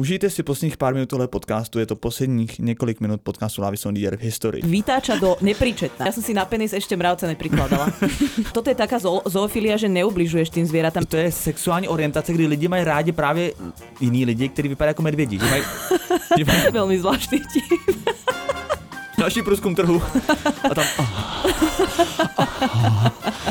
Užijte si posledních pár minut tohle podcastu, je to posledních několik minut podcastu Lávy Sondier v historii. Vytáča do nepríčetná. Ja som si na penis ešte mravce neprikladala. Toto je taká zo- zoofilia, že neubližuješ tým zvieratám. To je sexuální orientace, kdy lidi mají rádi právě jiný lidi, kteří vypadají jako medvědi. Že mají, že mají Veľmi zvláštny tip. další průzkum trhu. A tam,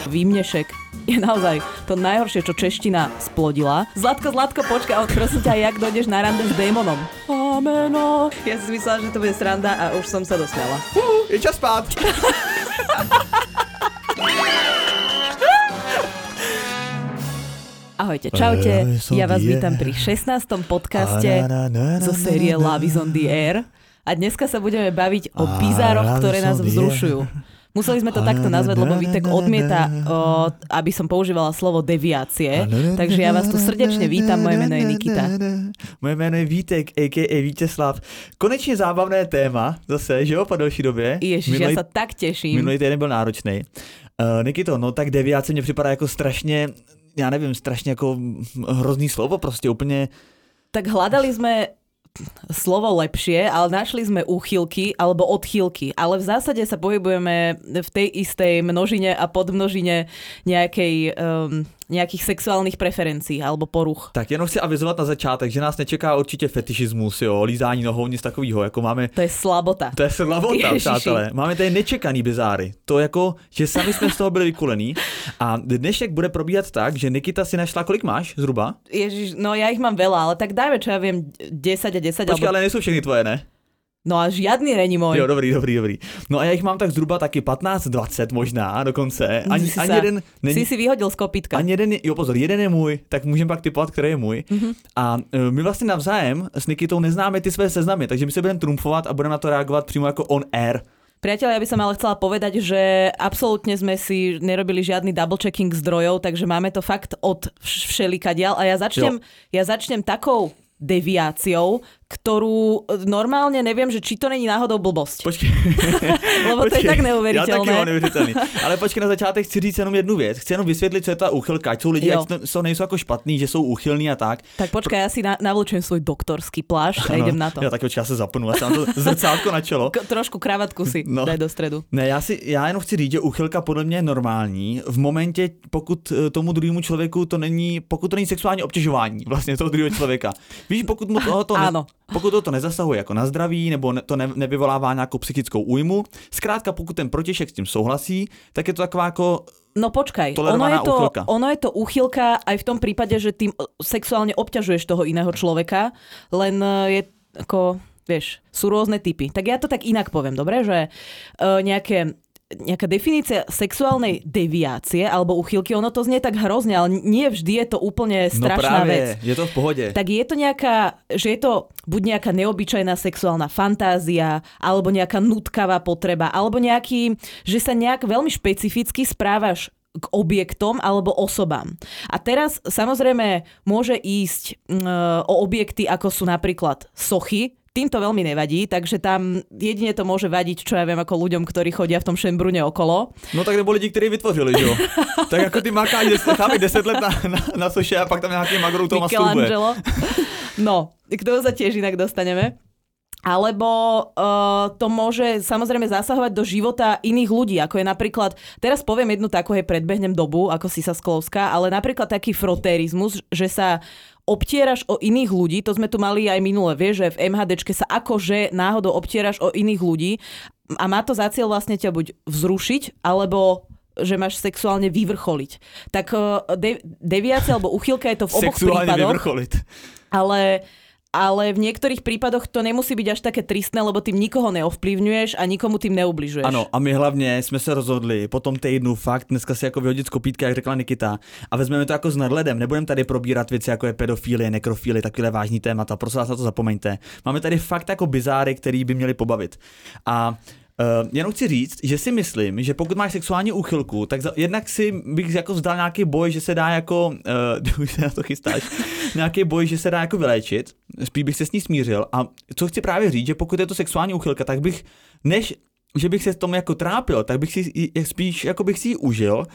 Výmnešek je naozaj to najhoršie, čo čeština splodila. Zlatko, Zlatko, počkaj, ale prosím ťa, jak dojdeš na rande s démonom? Ameno. Ja si myslela, že to bude sranda a už som sa dosmiala. uh, je čas spát. Ahojte, čaute. Ja vás vítam pri 16. podcaste zo série Love is on the Air. A dneska sa budeme baviť o bizároch, ktoré nás vzrušujú. Museli sme to takto nazvať, lebo Vitek odmieta, o, aby som používala slovo deviácie. Takže ja vás tu srdečne vítam, moje meno je Nikita. Moje jméno je Vítek, a.k.a. Vítězslav. Konečně zábavné téma, zase, že jo, po delší době. Ježiš, ja sa tak teším. Minulý týden byl náročný. Uh, Nikito, no tak deviace mě připadá jako strašně, já nevím, strašně jako hrozný slovo, prostě úplně Tak hľadali sme slovo lepšie, ale našli sme úchylky alebo odchýlky. Ale v zásade sa pohybujeme v tej istej množine a podmnožine nejakej, um, nejakých sexuálnych preferencií alebo poruch. Tak jenom chci avizovat na začátek, že nás nečeká určitě fetišismus, jo, lízání nohou, nic takového, jako máme To je slabota. to je Ježiši. přátelé. Máme tady nečekaný bizáry. To jako, že sami jsme z toho byli vykulení. A dnešek bude probíhat tak, že Nikita si našla, kolik máš zhruba? Ježiš, no ja ich mám veľa, ale tak dajme, čo ja viem, 10 a 10. Počkej, alebo... ale nejsou všechny tvoje, ne? No a žiadny není môj. Jo, dobrý, dobrý, dobrý. No a já jich mám tak zhruba taky 15-20 možná dokonce. Ani, si, ani sa, jeden si není, si vyhodil z kopítka. ani jeden, je- jo pozor, jeden je můj, tak můžeme pak typovat, který je můj. Mhm. Mm-hmm. A e, my vlastně navzájem s Nikitou neznáme ty své seznamy, takže my se budeme trumfovat a budeme na to reagovat přímo jako on air. Priatelia, ja by som ale chcela povedať, že absolútne sme si nerobili žiadny double checking zdrojov, takže máme to fakt od vš- všelikadiaľ a ja začnem, ja začnem takou deviáciou, ktorú e, normálne neviem, že či to není náhodou blbosť. Počkej. Lebo to je tak Já taky neuvěřitelný. Ale počkej, na začátek chci říct jenom jednu věc. Chci jenom vysvětlit, co je ta úchylka. Ať jsou lidi, Jo. ať to, jsou, nejsou jako špatný, že jsou úchylní a tak. Tak počkaj, ja si na, navlúčujem svoj doktorský plášť a idem na to. Já taky počkej, já se zapnu si to zrcátko na čelo. K- trošku kravatku si No. daj do stredu. Ne, já, si, já jenom chci říct, že úchylka podle mě je normální v momentě, pokud eh, tomu druhému člověku to není, pokud to není sexuální obtěžování vlastně toho druhého člověka. Víš, pokud mu toho to, ne. Pokud to, nezasahuje jako na zdraví, nebo ne, to ne, nevyvolává nějakou psychickou újmu, zkrátka pokud ten protěšek s tím souhlasí, tak je to taková jako No počkaj, ono je, to, ono je to úchylka aj v tom prípade, že tým e, sexuálne obťažuješ toho iného človeka, len e, je ako, vieš, sú rôzne typy. Tak ja to tak inak poviem, dobre, že uh, nejaké nejaká definícia sexuálnej deviácie alebo uchylky, ono to znie tak hrozne, ale nie vždy je to úplne no strašná právě, vec. je to v pohodě. Tak je to nejaká, že je to buď nejaká neobyčajná sexuálna fantázia, alebo nejaká nutkavá potreba, alebo nejaký, že sa nejak veľmi špecificky správaš k objektom alebo osobám. A teraz samozrejme môže ísť mm, o objekty, ako sú napríklad sochy, tým to veľmi nevadí, takže tam jedine to môže vadiť, čo ja viem, ako ľuďom, ktorí chodia v tom šembrune okolo. No tak nebo lidi, kteří vytvořili, jo? tak jako ty makáš, chápeš 10 let na, na, na soše a pak tam nějaký magru toho masturbuje. No, k tomu sa tiež inak dostaneme. Alebo uh, to môže samozrejme zasahovať do života iných ľudí, ako je napríklad, teraz poviem jednu takú, hej, predbehnem dobu, ako si sa sklovská, ale napríklad taký frotérizmus, že sa obtieraš o iných ľudí, to sme tu mali aj minule, vieš, že v MHDčke sa akože náhodou obtieraš o iných ľudí a má to za cieľ vlastne ťa buď vzrušiť, alebo že máš sexuálne vyvrcholiť. Tak uh, de- deviácia alebo uchylka je to v oboch Sexuálně prípadoch vyvrcholit. ale, ale v niektorých prípadoch to nemusí byť až také tristné, lebo tým nikoho neovplyvňuješ a nikomu tým neubližuješ. Ano, a my hlavně jsme se rozhodli po tom týdnu fakt dneska si jako vyhodit z kopítka, jak řekla Nikita, a vezmeme to jako s nadhledem. Nebudeme tady probírat věci jako je pedofilie, nekrofilie, takové vážní témata, prosím vás na to zapomeňte. Máme tady fakt jako bizáry, který by měli pobavit. A Uh, jenom chci říct, že si myslím, že pokud máš sexuální úchylku, tak za, jednak si bych jako vzdal nějaký boj, že se dá jako, uh, už se na to chystáš, nějaký boj, že se dá jako vyléčit, spíš bych se s ní smířil. A co chci právě říct, že pokud je to sexuální úchylka, tak bych, než že bych se tomu jako trápil, tak bych si spíš jako bych si ji užil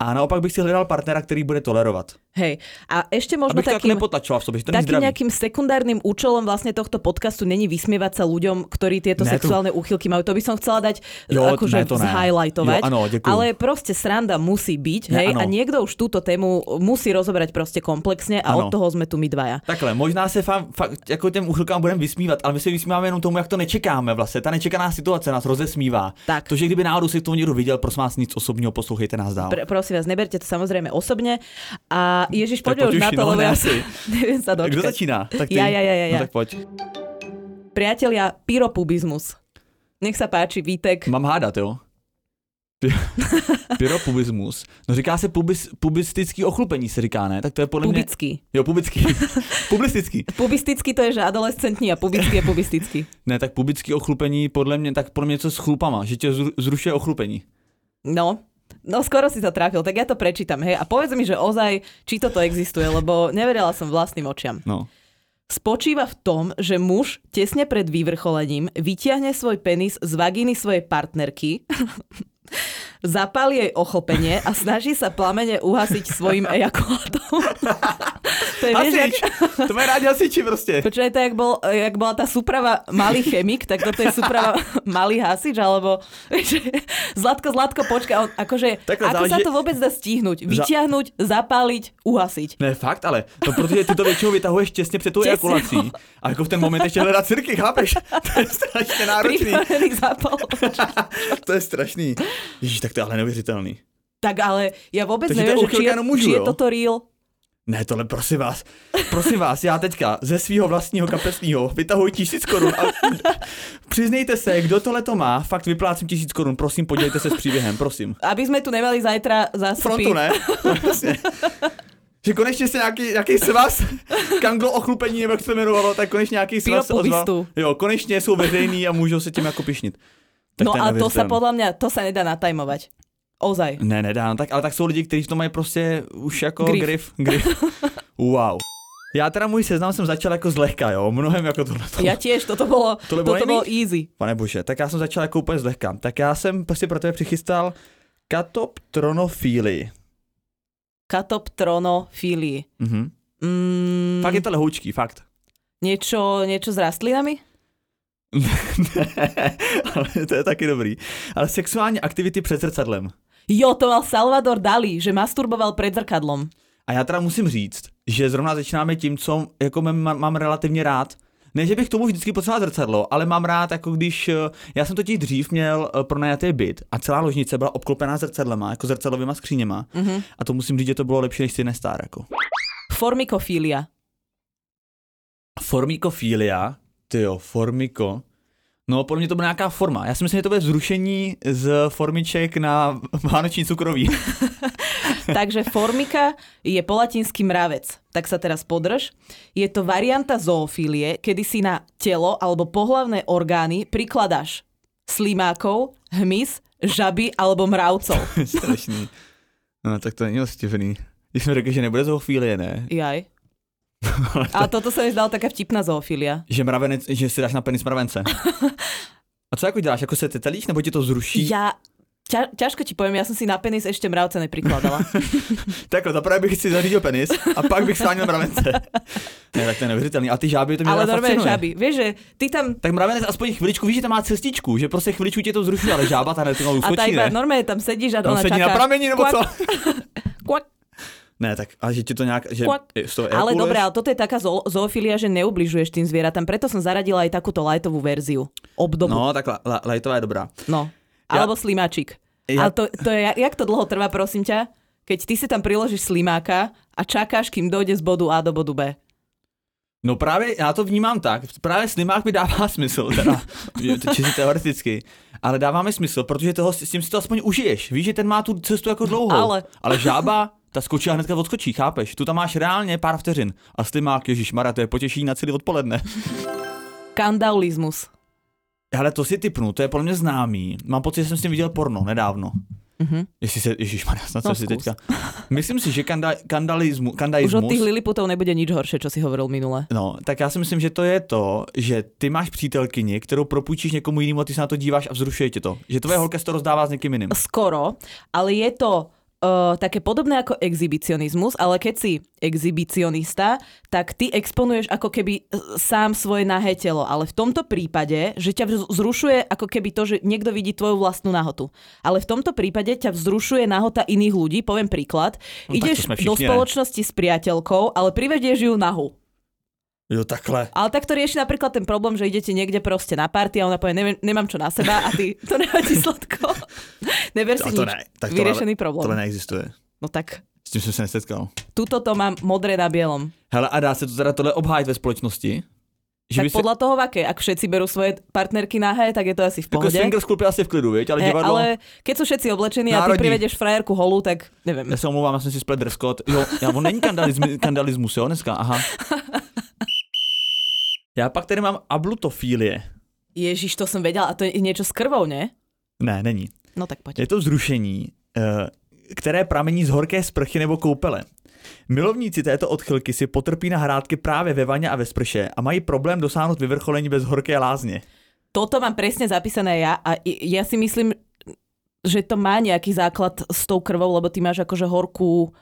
a naopak bych si hledal partnera, který bude tolerovat. Hej. A ešte možno Abych to takým, nepotlačoval v sobě, že to takým nejakým sekundárnym účelom vlastne tohto podcastu není vysmievať sa ľuďom, ktorí tieto Ne, to- sexuálne úchylky majú. To by som chcela dať Jo, akože ne, to ne. zhighlightovať. Jo, ďakujem. ale proste sranda musí byť, Ne, hej, áno. a niekto už túto tému musí rozoberať proste komplexne a Áno. od toho sme tu my dvaja. Takhle, možná se fakt, fakt jako těm uchylkám budeme vysmívat, ale my se vysmíváme jenom tomu, jak to nečekáme vlastně. Ta nečekaná situace nás rozesmívá. Tak. To, že kdyby náhodou si to někdo viděl, prosím vás nic osobního, poslouchejte nás dál. Pr- prosím vás, neberte to samozrejme osobne. A Ježiš, Tak poďme už poď na to, no, lebo ja neviem sa dočkať. začíná? Tak ty. Ja, ja, ja, ja. No tak pojď. Priatelia, pyropubizmus. Nech sa páči, Vítek. Mám hádat, jo? Py- Pyropubismus. No říká se pubis, pubistický ochlupení, se říká, ne? Tak to je podle mě... Pubický. Jo, pubický. Publistický. Pubistický to je, že adolescentní a pubický je pubistický. Ne, tak pubický ochlupení podle mě, tak podle mě něco s chlupama, že tě zru- zrušuje ochlupení. No, no skoro si to trafil, tak ja to prečítam, hej. A povedz mi, že ozaj, či toto existuje, lebo neverila som vlastným očiam. No. Spočíva v tom, že muž tesne pred vyvrcholením vytiahne svoj penis z vagíny svojej partnerky, zapáli jej ochlpenie a snaží sa plamene uhasiť svojim ejakulátom. to je, vieš, jak! To mají rádi hasiči prostě. Počkaj, to jak, bol, jak bola tá súprava malý chemik, tak toto je súprava malý hasič, alebo vieš, Zlatko, Zlatko, počkaj, on, akože, Takhle ako záleží- sa to vôbec dá stihnúť? Vyťahnuť, zapáliť, uhasiť. Ne, fakt, ale no, protože ty to většinou vytahuješ těsně před tou ejakulací. A jako v ten moment ještě hledat cirky, chápeš? To je strašně náročný. To je strašný. Ježíš, tak to je ale neuvěřitelný. Tak ale ja vôbec Takže to neviem, že či, je, mužů, či je toto real. Ne, tohle prosím vás, prosím vás, já teďka ze svého vlastního kapesního vytahuji tisíc korun a přiznejte se, kdo tohle to má, fakt vyplácím tisíc korun, prosím, podělejte se s příběhem, prosím. Aby sme tu nemali zajtra zástupy. Frontu ne? Že konečně se nějaký, nějaký svaz, kanglo ochlupení, nebo jak se jmenovalo, tak konečně nějaký svaz se ozval. Jo, konečně jsou veřejný a můžou se tím jako pišnit. Tak No a to sa neuvěřitelný. podľa mňa, to sa nedá natajmovať. Ozaj. Ne, nedá, no tak, ale tak jsou lidi, kteří v tom mají prostě už jako Grif. grif. grif. wow. Já teda můj seznam jsem začal jako zlehka, jo, mnohem jako tohle. Ja tiež, toto bolo, Tohle bolo toto easy. Pane bože, tak já jsem začal jako úplně zlehka. Tak já jsem prostě pro tebe přichystal katoptronofílii. Katoptronofílii. Mhm. Mm, Fakt je to lehoučký, fakt. niečo, niečo s rastlinami? ne, ale to je taky dobrý. Ale sexuální aktivity před zrcadlem. Jo, to mal Salvador Dali, že masturboval pred zrkadlom. A já teda musím říct, že zrovna začínáme tím, co jako mám, mám relativně rád. Ne, že bych tomu vždycky potřeboval zrcadlo, ale mám rád, jako když, eh, já jsem totiž dřív měl eh, pronajatý byt a celá ložnice byla obklopená zrcadlema, jako zrcadlovýma skříněma. Mhm. A to musím říct, že to bylo lepší než Cinestar, jako. Formikofília. Formikofilia, ty jo, formiko. No, podle mě to bude nějaká forma. Já si myslím, že to bude zrušení z formiček na vánoční cukroví. Takže formika je po latinsky mravec. Tak sa teraz podrž. Je to varianta zoofílie, kedy si na telo alebo pohlavné orgány prikladáš slimákov, hmyz, žaby alebo mravcov. Strašný. No, tak to není ostivný. Když jsme řekli, že nebude zoofílie, ne? Jaj. A toto sa mi zdala taká vtipná zoofília. Že, mravenec, že si dáš na penis mravence. A co jako děláš? Jako se tetelíš, nebo ti to zruší? Ja ťa, ťažko ti poviem, ja som si na penis ešte mravce neprikladala. Tak zaprvé bych si zařídil penis a pak bych schránil mravence. ne, tak to je neuvěřitelný. A ty žáby to mě Ale teda normálne žaby. Vieš, že ty tam Tak mravenec aspoň chviličku, víš, že tam má cestičku, že prostě chviličku tě to zruší, ale žába ta neto a tá uskočí, iba ne? normálne tam sedíš a ona sedí čaká. na pramení, nebo co? Kvak. Ne, tak, a že ti to nějak, že Ale dobre, ale toto je taká zo- zoofilia, že neubližuješ tým zvieratám, preto som zaradila aj takúto lightovú verziu. Obdobu. No. Tak la, la, lajtová je dobrá. no. Ja- Alebo slimáčik. Ja- Ale to, to je, jak to dlho trvá, prosím ťa? Keď ty si tam priložíš slimáka a čakáš, kým dojde z bodu A do bodu B. No právě já to vnímám tak, právě slimák mi dává smysl, teda, čistě teoreticky, ale dává mi smysl, protože toho, s tím si to aspoň užiješ, víš, že ten má tu cestu jako dlouhou, Ale. ale žába, ta skočí a hnedka odskočí, chápeš, tu tam máš reálně pár vteřin a slimák, ježišmarja, to je potěšení na celý odpoledne. Kandaulizmus. Hele, to si typnu, to je podle mě známý, mám pocit, že jsem s tím viděl porno nedávno. Uh-huh. Jestli se, ježišmarja, snad No, si teďka. Myslím si, že kanda, kandalismu, Už od tých Liliputov nebude nič horšie, čo si hovoril minule. no, tak já si myslím, že to je to, že ty máš přítelkyni, kterou propůjčíš někomu jinému a ty se na to díváš a vzrušuje tě to. Že tvoje holka si to rozdává s někým jiným. Skoro, ale je to uh, také podobné ako exhibicionizmus, ale keď si exhibicionista, tak ty exponuješ ako keby uh, sám svoje nahé telo. Ale v tomto prípade, že ťa vz- vzrušuje ako keby to, že niekto vidí tvoju vlastnú nahotu. Ale v tomto prípade ťa vzrušuje nahota iných ľudí. Poviem príklad. No Ideš do ne? spoločnosti s priateľkou, ale privedieš ju nahu. Jo, takhle. Ale tak to rieši napríklad ten problém, že idete niekde proste na party a ona povie, neviem, nemám čo na seba a ty to nevadí sladko. Neber si A to nič. ne, tak to Vyriešený problém. tohle neexistuje. No tak, S tím jsem se nesetkal. tuto to mám modré na bielom. Hele, a dá se to teda tohle obhájit ve společnosti? Že tak by se, podľa toho, aké. Ak všetci berú svoje partnerky nahé, tak je to asi v jako pohode. swingers klub je asi v klidu, viď? Ale Hej, divadlo... ale keď sú všetci oblečení a ty Národní. privedeš frajerku holú, tak neviem. Já se omlouvám, já jsem si splet dress code. Jo, já, on není kandalism, kandalismus, jo, dneska, aha. Já pak tady mám ablutofílie. Ježiš, to som vedela. A to je niečo s krvou, ne? Ne, není. No tak poď. Je to vzrušení, eh, které pramení z horké sprchy nebo koupele. Milovníci této odchylky si potrpí na hrádky právě ve vaně a ve sprše a mají problém dosáhnout vyvrcholení bez horké lázně. Toto mám presne zapísané ja a ja si myslím, že to má nejaký základ s tou krvou, lebo ty máš akože horkú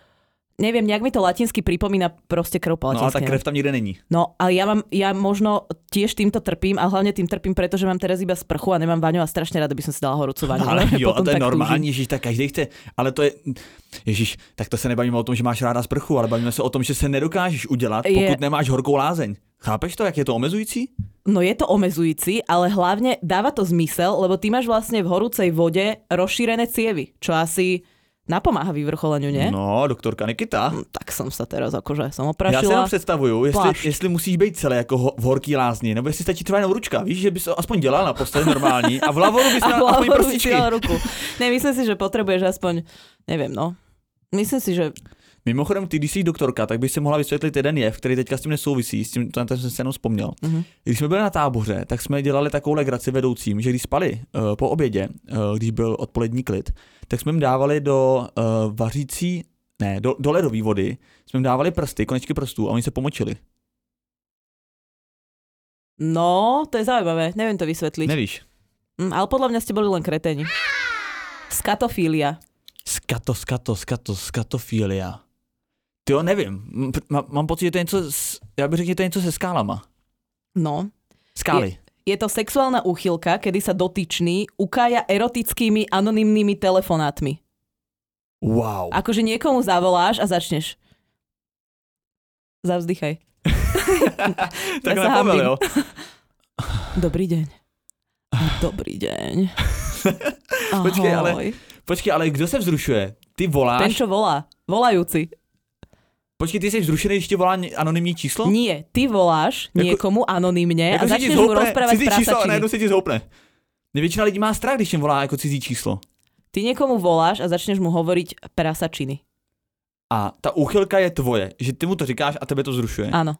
neviem, nejak mi to latinsky pripomína proste krv po No ale latinsky. krev tam nikde není. No, ale ja, mám, ja možno tiež týmto trpím a hlavne tým trpím, pretože mám teraz iba sprchu a nemám vaňu a strašne rada by som si dala horúcu vaňu. Ale jo, a to je normální. Ježíš, tak každý chce, ale to je, Ježíš, tak to se nebavíme o tom, že máš ráda sprchu, ale bavíme se o tom, že se nedokážeš udělat, Je- pokud nemáš horkou lázeň. Chápeš to, jak je to omezující? No je to omezujúci, ale hlavne dáva to zmysel, lebo ty máš vlastne v horúcej vode rozšírené cievy, čo asi napomáha vyvrcholeniu, nie? No, doktorka Nikita. Hm, Tak som sa teraz akože som Já si oprašila. jenom představuju, jestli, plášť. jestli musíš být celé jako ho, v horký lázni, nebo jestli stačí třeba jenom ručka, víš, že bys aspoň dělal na posteli normální a v lavoru bys A měl aspoň prstičky. ruku. Ne, myslím si, že potrebuješ aspoň, neviem, no. Myslím si, že Mimochodem, ty, když jsi doktorka, tak bych si mohla vysvětlit jeden jev, který teďka s tím nesouvisí, s tím, to, jsem si jenom vzpomněl. Mhm. Když jsme byli na táboře, tak jsme dělali takovou legraci vedoucím, že když spali uh, po obědě, uh, když byl odpolední klid, tak jsme jim dávali do uh, vařící, ne, do, do ledové vody, jsme jim dávali prsty, konečky prstů a oni se pomočili. No, to je zaujímavé, neviem to vysvetliť. Nevíš? Mm, ale podľa mňa ste boli len kreténi. Skatofília. Skato, skato, skato, skatofilia. Ty jo, nevím. M- Mám, mám pocit, že to je něco, s, já bych řekl, že to je něco se skálama. No. Skály. Je to sexuálna úchylka, kedy sa dotyčný ukája erotickými anonymnými telefonátmi. Wow. Akože niekomu zavoláš a začneš. Zavzdychaj. tak ja sa? Dobrý deň. Dobrý deň. Ahoj. Počkej, ale- Počkej, ale kdo se vzrušuje? Ty voláš? Ten, čo volá. Volajúci. Počkej, ty jsi vzrušený, když ti volá anonymní číslo? Nie, ty voláš Jako- niekomu anonymne Jako a začneš mu zhoupne rozprávať cizí číslo a najednou se ti zhoupne. Většina lidí má strach, když jim volá jako cizí číslo. Ty niekomu voláš a začneš mu hovoriť prasačiny. A ta úchylka je tvoje, že ty mu to říkáš a tebe to vzrušuje. Áno.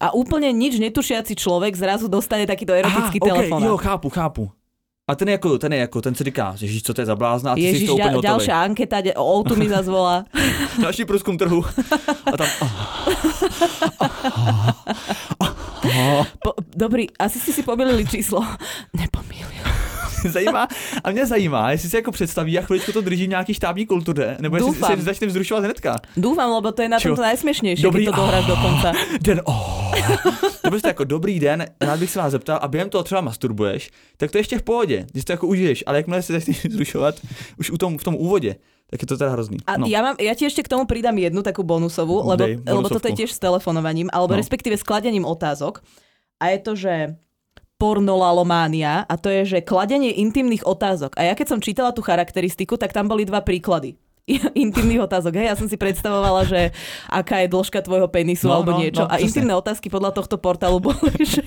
A úplne nič netušiaci človek zrazu dostane takýto erotický Aha, telefón. Okay, jo, chápu, chápu. A ten je jako, ten je jako, ten si říká, že co to je za blázna a ty Ježiš, jsi to úplně hotový. ďalšia anketa, o Outu mi zase volá. Další průzkum trhu. A tam, Po, dobrý, asi ste si pomýlili číslo. Nepomýlil. zajímá, a mě zajímá, jestli si jako představí a chviličku to drží v nějaký štábní kultuře, nebo jestli Doufám. se začne vzrušovat hnedka. Dúfam, lebo to je na tomto najsmiešnejšie, Dobrý- to dohráš do konca. Den, oh. To prostě jako dobrý den, rád bych se vás zeptal a během toho třeba masturbuješ, tak to je ještě v pohodě, když to jako užiješ, ale jakmile se začneš vzrušovat už u tom, v tom úvodě, tak je to teda hrozný. A No. ja, mám, ja ti ešte k tomu pridám jednu takú bonusovú, lebo, Dej, lebo toto je bonusovku. tiež s telefonovaním, alebo No. respektíve s kladením otázok. A je to, že pornolalománia a to je, že kladenie intimných otázok. A ja keď som čítala tú charakteristiku, tak tam boli dva príklady intimných otázok. Hej, ja som si predstavovala, že aká je dĺžka tvojho penisu No, alebo no, niečo. no, a intimné otázky podľa tohto portálu boli, že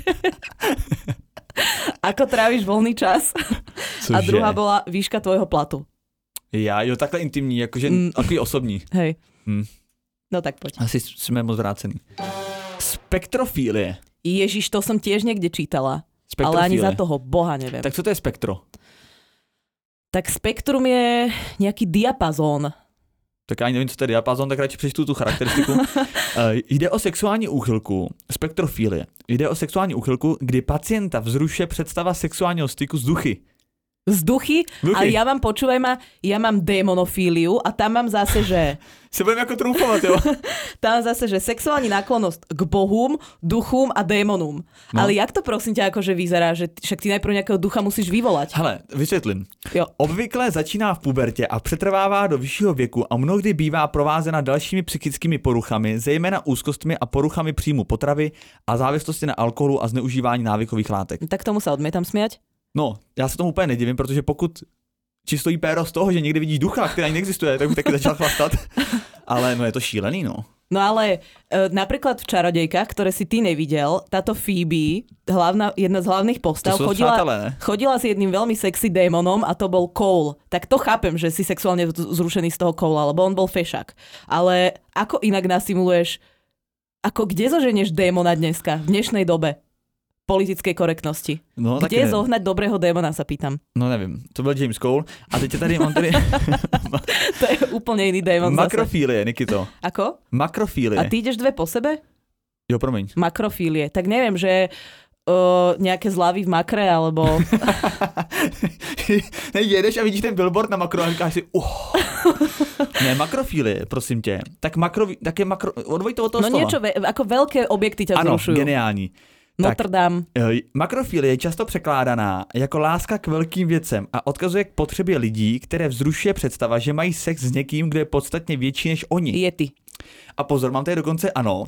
ako tráviš voľný čas. A Cože? druhá bola výška tvojho platu. Já, jo, takhle intimní, jakože Mm. mm. takový osobní. Hej. Hm. No tak poď. Asi jsme moc vrácený. Spektrofílie. Ježiš, to som tiež niekde čítala. Ale ani za toho boha neviem. Tak co to je spektro? Tak spektrum je nejaký diapazón. Tak ani nevím, co to je diapazon, tak radši přečtu tu charakteristiku. uh, jde o sexuální úchylku, spektrofilie. Jde o sexuální úchylku, kdy pacienta vzrušuje představa sexuálního styku s duchy. Vzduchy, Duchy. ale ja mám, počúvaj ma, ja mám démonofíliu a tam mám zase, že Se budeme jako trumfovat, jo? tam zase, že sexuální náklonnosť k bohům, duchům a démonům. No. Ale jak to prosím ťa akože vyzerá, že však ty najprv nejakého ducha musíš vyvolať. Hele, vysvětlím. Jo. Obvykle začíná v pubertě a přetrvává do vyššího věku a mnohdy bývá provázena dalšími psychickými poruchami, zejména úzkostmi a poruchami příjmu potravy a závislosti na alkoholu a zneužívání návykových látek. Tak tomu sa odmietam smiať. No, já se tomu úplně nedivím, protože pokud stojí péro z toho, že někdy vidíš ducha, který ani neexistuje, tak bych taky začal chlastat. Ale no je to šílený, no. No ale e, napríklad v Čarodejkách, ktoré si ty nevidel, táto Phoebe, hlavná, jedna z hlavných postav, chodila, chodila s jedným veľmi sexy démonom a to bol Cole. Tak to chápem, že si sexuálne zrušený z toho Cole, lebo on bol fešak. Ale ako inak nasimuluješ, ako kde zoženieš démona dneska, v dnešnej dobe politickej korektnosti? No, Kde ne. zohnať dobrého démona, sa pýtam. No nevím, to byl James Cole. A teď je tady, mám tady To je úplne iný démon zase. makrofílie, Nikito. Ako? Makrofílie. A ty ideš dve po sebe? Jo, promiň. Makrofílie. Tak neviem, že uh, nejaké zlavy v makre, alebo... ne, jedeš a vidíš ten billboard na makro a říkáš si, uh. ne, makrofílie, prosím tě. Tak makro, tak je makro, odvoj to od toho No slova. niečo, ve, ako veľké objekty ťa ano, zrušujú. geniální. Notre Dame. eh, makrofilie je často překládaná jako láska k velkým věcem a odkazuje k potřebě lidí, které vzrušuje představa, že mají sex s někým, kdo je podstatně větší než oni. Yeti. A pozor, mám tady dokonce ano,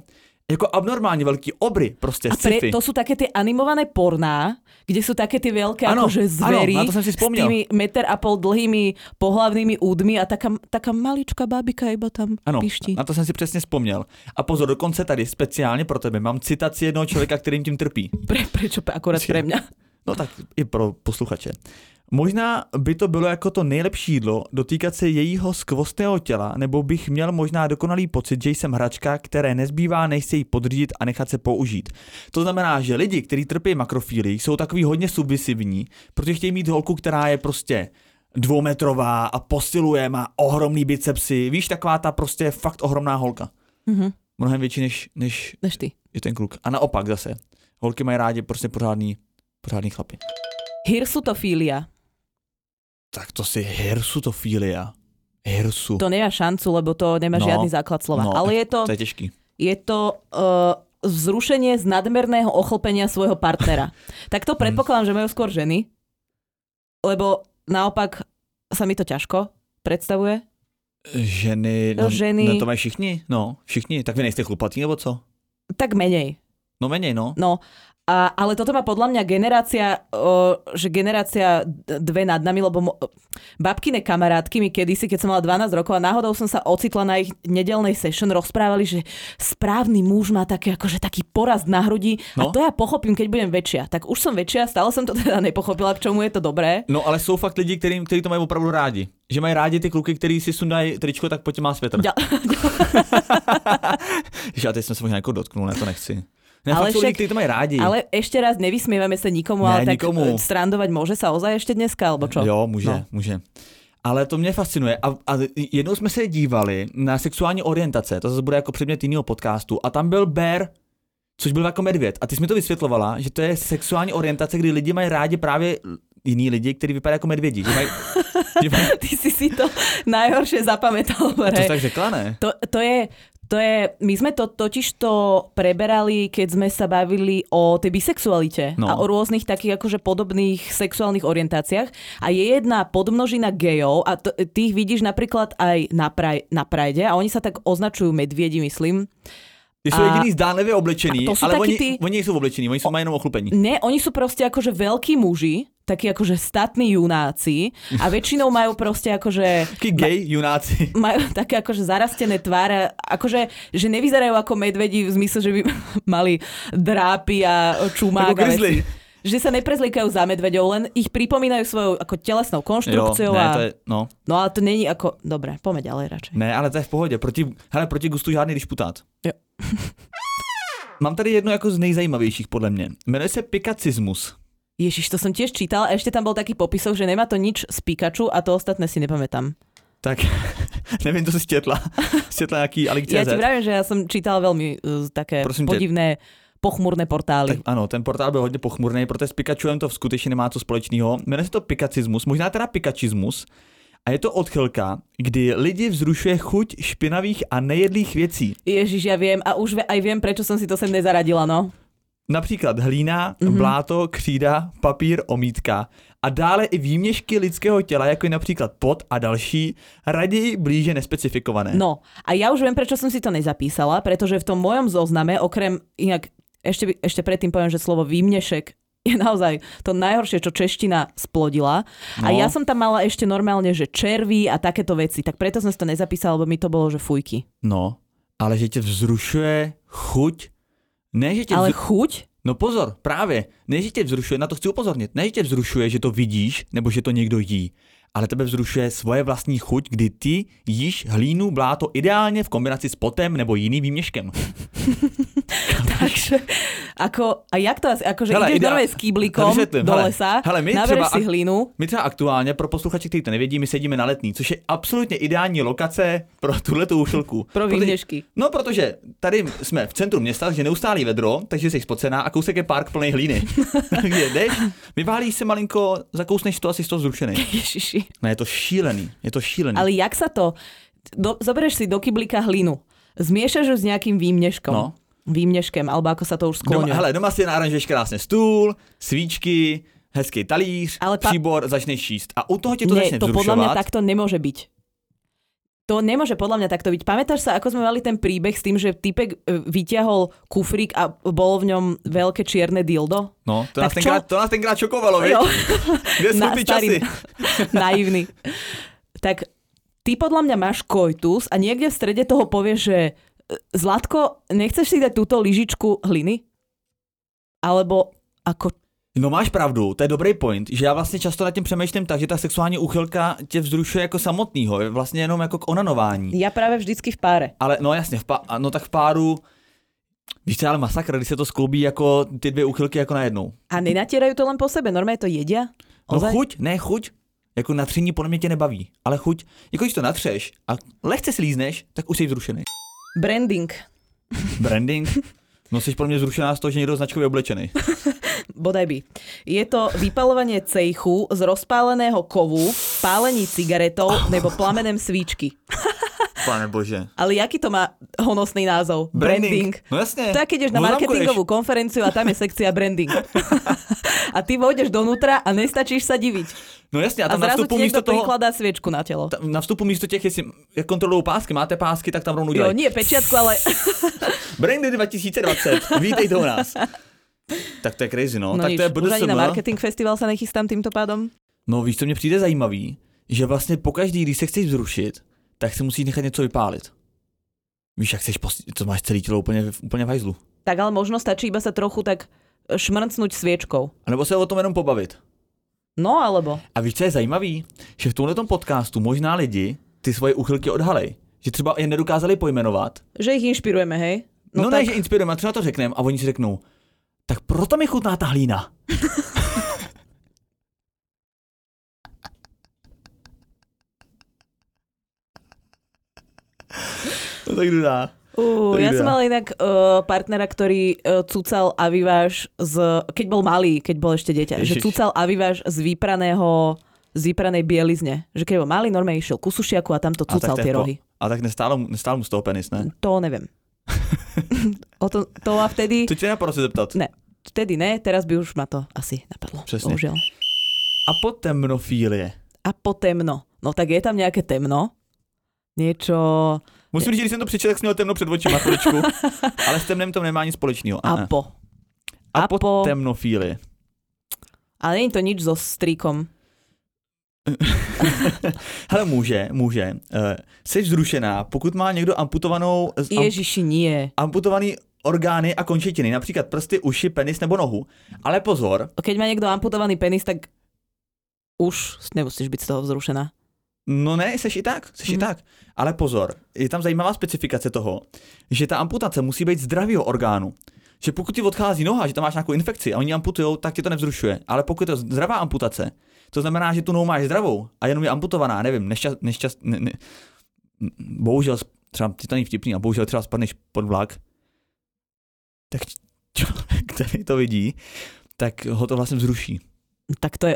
jako abnormálně velký obry, prostě A pre, sci-fi. to sú také tie animované porná, kde sú také tie veľké Áno, akože zvery áno, na to som si s spomnel. tými meter a pol dlhými pohlavnými údmi a taká, taká maličká bábika iba tam Ano, piští. na to jsem si přesně vzpomněl. A pozor, dokonce tady speciálně pro tebe mám citaci jednoho člověka, kterým tím trpí. Pre, prečo akorát pre mňa? No tak i pro posluchače. Možná by to bylo jako to nejlepší jídlo dotýkat se jejího skvostného těla, nebo bych měl možná dokonalý pocit, že jsem hračka, které nezbývá, než se jí podřídit a nechat se použít. To znamená, že lidi, kteří trpí makrofílii, jsou takový hodně submisivní, protože chtějí mít holku, která je prostě dvoumetrová a posiluje, má ohromný bicepsy. Víš, taková ta prostě fakt ohromná holka. Mhm. Mnohem větší než, než Než ty. je ten kluk. A naopak zase. Holky mají rádi prostě pořádný, pořádný chlapy. Hirsutofília. Tak to si hirsutofília. Hirsu. To nemá šancu, lebo to nemá No, žiadny základ slova. no, Ale je to, To je těžký. je to uh, vzrušenie z nadmerného ochlpenia svojho partnera. tak to predpokladám, že majú skôr ženy, lebo naopak sa mi to ťažko predstavuje. Ženy, No, ženy. No, to mají všichni, no, všichni. Tak vy nejste chlupatí, nebo co? Tak menej. No menej, no. No, a, ale toto má podľa mňa generácia, o, že generácia dve nad nami, lebo mo, babkine kamarátky mi kedysi, keď som mala 12 rokov a náhodou som sa ocitla na ich nedelnej session, rozprávali, že správny muž má také, akože taký porast na hrudi a No. to ja pochopím, keď budem väčšia. Tak už som väčšia, stále som to teda nepochopila, k čomu je to dobré. No ale jsou fakt lidi, který, který to mají opravdu rádi. Že mají rádi ty kluky, který si sundají tričko, tak pojď má světr. Ďal- Že já teď jsem se možná jako dotknul, ne, to nechci. Ne, Ale však- kteří to mají rádi. Ale ešte raz, nevysmievame sa nikomu, Ne, ale tak nikomu. e, strandovať môže sa ozaj ešte dneska, alebo čo? Jo, může, No. může. Ale to mě fascinuje. A, a jednou jsme se dívali na sexuální orientace, to zase bude jako předmět jiného podcastu, a tam byl Bear, což byl jako medvěd. A ty jsi mi to vysvětlovala, že to je sexuální orientace, kdy lidi mají rádi právě jiní lidi, kteří vypadají jako medvědi. Že mají, Ty si si to najhoršie zapamätal. to jsi tak řekla, ne? To, to je... To je, my sme to totiž to preberali, keď sme sa bavili o tej bisexualite No. a o rôznych takých akože podobných sexuálnych orientáciách. A je jedna podmnožina gejov a t- tých vidíš napríklad aj na, praj, na Pride a oni sa tak označujú medviedi, myslím. Ty jsou A- jediný zdánlivě oblečený, to jsou ale oni, ty- oni nejsou oblečení, oni jsou mají jenom ochlupení. Ne, oni sú proste akože veľkí muži, takí akože statní junáci a väčšinou majú proste akože Taký gay junáci. majú také akože zarastené tváre, akože, že nevyzerajú ako medvedi v zmysle, že by mali drápy a čumák Ako. Že sa neprezlíkajú za medveďou, len ich pripomínajú svojou ako telesnou Jo, konštrukciou. ne, a... to je, no. No ale to není ako... Dobre, poďme ďalej radšej. Ne, ale to je v pohodě. Proti, hele, proti gustu žádný disputát. Jo. Mám tady jedno jako z nejzajímavějších podle mě. Jmenuje se pikacismus. Ježiš, to som tiež čítala a ešte tam bol taký popisok, že nemá to nič z Pikachu a to ostatné si nepamätám. Tak neviem, to si stietla. Stietla nejaký Alik.cz. Ja ti vravím, že ja som čítala veľmi uh, také Prosím tě. podivné, pochmurné portály. Tak ano, ten portál byl hodně pochmurný, protože s Pikachuem to skutečně nemá co společného. Jmenuje se to pikacismus, možná teda pikačismus. A je to odchylka, kdy lidi vzrušuje chuť špinavých a nejedlých věcí. Ježiš, ja viem a už aj viem, prečo som si to sem nezaradila, no. Například hlína, Mhm. mm-hmm. bláto, křída, papír, omítka a dále i výměšky lidského těla, jako je například pot a další, raději blíže nespecifikované. No, a ja už viem, prečo som si to nezapísala, pretože v tom mojom zozname, okrem, inak ešte, ešte predtým poviem, že slovo výmnešek je naozaj to najhoršie, čo čeština splodila. A No. ja som tam mala ešte normálne, že červy a takéto veci, tak preto som si to nezapísala, lebo mi to bolo, že fujky. No, ale že tě vzrušuje chuť, ne, že tě Ale vzru... chuť? No pozor, právě, ne, že tě vzrušuje, na to chci upozornit, ne, že tě vzrušuje, že to vidíš, nebo že to někdo jí, ale tebe vzrušuje svoje vlastní chuť, kdy ty jíš hlínu, bláto ideálně v kombinaci s potem nebo jiným výměškem. Takže, ako, a jak to asi, akože Hele, ideš normálne s kýblikom do lesa, Hele, my nabereš třeba si hlínu, My třeba aktuálně, pro posluchače, kteří to nevědí, my sedíme na letní, což je absolutně ideální lokace pro tuhle úšilku. pro výměšky. No, protože tady jsme v centru města, takže neustálý vedro, takže jsi spocená a kousek je park plný hlíny. takže jdeš, vyválíš se malinko, zakousneš to asi z toho zrušený. Ježiši. No je to šílený, je to šílený. Ale jak sa to... Do, zoberieš si do kyblíka hlinu, zmiešaš ju s nejakým výmneškom. No. Výmneškem, alebo ako sa to už Doma, skloňuje. hele, doma si naranžuješ krásně stůl, svíčky, hezký talíř, Ale pa- příbor, začneš číst. A u toho ti to Nie, začne to podľa mňa takto nemôže byť. To nemôže podľa mňa takto byť. Pamätáš sa, ako sme mali ten príbeh s tým, že typek e, vyťahol kufrík a bolo v ňom veľké čierne dildo? No, to Tak nás, tenkrát, to nás tenkrát šokovalo? Jo. Kde sú časy? Naivný. Tak ty podľa mňa máš koitus a niekde v strede toho povieš, že e, Zlatko, nechceš si dať túto lyžičku hliny? Alebo ako No máš pravdu, to je dobrý point, že já vlastně často nad tím přemýšlím tak, že ta sexuální úchylka tě vzrušuje jako samotnýho, je vlastně jenom jako k onanování. ja práve vždycky v páre. Ale no jasně, v pá- no tak v páru, víš co, ale masakr, když se to skloubí jako ty dvě úchylky jako najednou. A nenatierajú to len po sebe, normálne to jedia? No Ozaj? chuť, ne chuť, jako natření podle mě tě nebaví, ale chuť, jako když to natřeš a lehce slízneš, tak už jsi vzrušený. Branding. Branding, no jsi podle mě vzrušená z toho, že někdo značkově oblečený. Bodaj by. Je to vypalovanie cejchu z rozpáleného kovu, pálení cigaretov nebo plamenem svíčky. Pane bože. Ale jaký to má honosný názov? Branding. No jasně. To je, keď ideš na No, marketingovú konferenciu a tam je sekcia branding. a ty vojdeš donútra a nestačíš sa diviť. No jasně, a A tam na zrazu vstupu ti místo toho, prikladá sviečku na telo. ta- na vstupu místo těch, jestli jak kontrolují pásky, máte pásky, tak tam rovnou Jo, dělají. nie pečiatku, ale Brandy 2020, vítejte u nás. Tak to je crazy, no. no tak nič, to je už ani na BDSM. marketing festival sa nechystám týmto pádom. No víš, co mě přijde zajímavý? Že vlastně pokaždý, když se chceš vzrušit, tak si musíš nechat něco vypálit. Víš, jak chceš, to máš celé tělo úplně, úplně v hajzlu. Tak ale možno stačí iba sa trochu tak šmrcnúť sviečkou. A nebo se o tom jenom pobavit. No alebo? A víš, co je zajímavý? Že v tomhle podcastu možná lidi ty svoje uchylky odhalej. Že třeba je nedokázali pojmenovat. Že ich inšpirujeme, hej? No, no tak... ne, že inspirujeme, třeba to řekneme a oni si řeknou, tak proto mi chutná ta hlína. no tak dá. Uh, ja som ja. mala inak uh, partnera, ktorý uh, cucal aviváž z, keď bol malý, keď bol ešte dieťa, že Ježiš. cucal aviváž z vypraného z vypranej bielizne. Že keď bol malý, normálne išiel ku sušiaku a tam to cucal tie rohy. A tak nestálo, mu- nestál mu z toho penis, ne? To neviem. o to, to a vtedy... To napadlo se zeptat. Ne, vtedy ne, teraz by už ma to asi napadlo. Přesne. Bohužiaľ. A po temnofílie. A po temno. No tak je tam nejaké temno. Niečo... Musím říct, že když jsem to přečetl, tak jsem měl temno před očima chviličku. ale s temnem to nemá nic společného. A po. a a po po- temnofílie. Ale je to nič so stríkom. Hele, může, může. Uh, jsi vzrušená, pokud má někdo amputovanou, Ježiši, nie. amputovaný orgány a končetiny, například prsty, uši, penis nebo nohu. Ale pozor, Keď má niekto amputovaný penis, tak už nemusíš byť z toho vzrušená. no ne, seš i tak, seš i Mhm. tak. Ale pozor, je tam zajímavá specifikace toho, že ta amputace musí být zdravého orgánu. že pokud ti odchází noha, že tam máš nějakou infekci a oni amputujou, tak tě to nevzrušuje. Ale pokud je to zdravá amputace, to znamená, že tu nohu máš zdravou a jenom je amputovaná, nevím, nešťast, nešťast, ne, ne, bohužel, třeba ty to není vtipný, a bohužel třeba spadneš pod vlak, tak člověk, který to vidí, tak ho to vlastně vzruší. Tak to je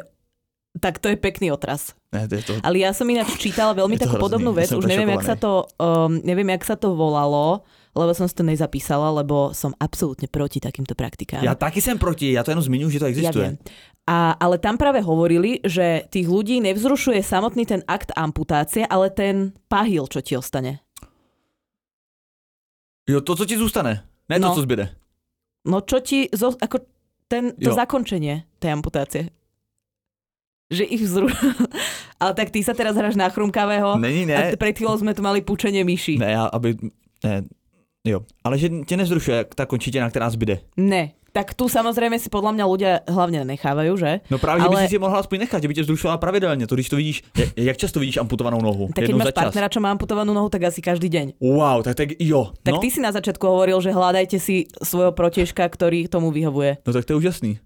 tak to je pekný otraz. Ne, to je to... Ale ja som ináč čítala veľmi takú hrozný, podobnú ja vec, som už neviem jak, sa to, um, neviem, jak sa to volalo, lebo som si to nezapísala, lebo som absolútne proti takýmto praktikám. Já taky jsem proti, já to jenom zmiňuji, že to Ja existuje. viem. A, ale tam práve hovorili, že tých ľudí nevzrušuje samotný ten akt amputácie, ale ten pahil, čo ti ostane. jo, to, co ti zůstane, ne No. to, co zbyde. No čo ti, zo, ako ten, to Jo. zakončenie tej amputácie. Že ich vzru... ale tak ty sa teraz hráš na chrumkavého. Není, A ne, t- pred chvíľou sme tu mali pučenie myši. ne, aby, ne, jo, ale že tě nevzrušuje ta končitina, která zbyde. Ne. Tak tu samozrejme si podľa mňa ľudia hlavne nechávajú, že? No právě, že by Ale- si si mohla aspoň nechat, že by tě vzrušovala pravidelně, to když to vidíš, jak, jak často vidíš amputovanou nohu? Tak keď máš partnera, čo má amputovanú nohu, tak asi každý deň. Wow, tak, tak jo, Tak no, ty si na začiatku hovoril, že hľadajte si svojho protiežka, ktorý tomu vyhovuje. no tak to je úžasný.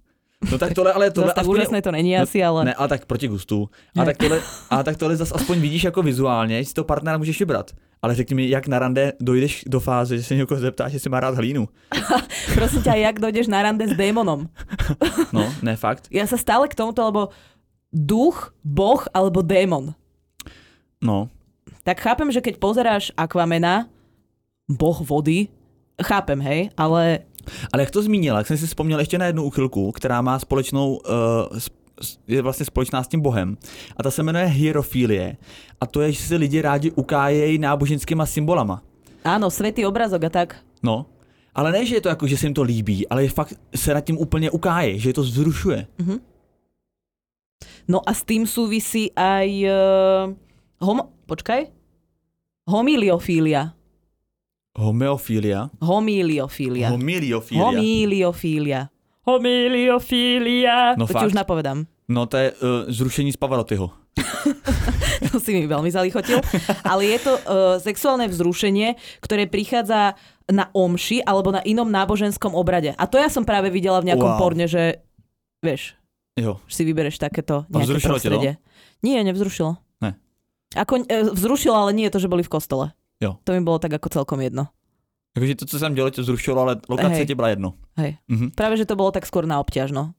No tak tohle, ale tohle Zas aspoň úžasné to není No, asi, ale... Ne, a tak proti gustu. A tak tohle, a tak tohle zase aspoň vidíš jako vizuálně, si to partnera můžeš vybrat. Ale řekni mi, jak na rande dojdeš do fáze, že se někoho zeptáš, jestli má rád hlínu. Prosím ťa, jak dojdeš na rande s démonom? No, ne fakt. Ja sa stále k tomuto, lebo duch, boh alebo démon. No, Tak chápem, že keď pozeráš Aquamena, boh vody, chápem, hej, ale ale jak to zmínil, jak jsem si vzpomněl ještě na jednu uchylku, která má společnou, uh, je vlastně společná s tím bohem. A ta se jmenuje hierofilie. A to je, že si lidi rádi ukájejí náboženskýma symbolama. áno, svetý obrazok a tak. No, ale ne, že je to jako, že se jim to líbí, ale je fakt se nad tím úplně ukáje, že je to vzrušuje. No a s tým súvisí aj... Uh, homo... Počkaj. Homiliofília. Homeofilia. Homiliofília. Homiliofilia. Homiliofília. Homiliofília. No to ti fakt. už napovedám. No to je uh, zrušení z Pavarotyho. To si mi veľmi zalichotil. Ale je to uh, sexuálne vzrušenie, ktoré prichádza na omši alebo na inom náboženskom obrade. A to ja som práve videla v nejakom Wow. porne, že vieš, Jo. že si vybereš takéto nejaké vzrušilo prostredie. Nie, nevzrušilo. Ne. Ako, e, vzrušilo, ale nie je to, že boli v kostole. Jo. To mi bolo tak ako celkom jedno. Jakože to, co jsem dělal, tě vzrušilo, ale lokace Hej. tě byla jedno. Hej. Mhm. Práve, že to bolo tak skôr na obťaž, no.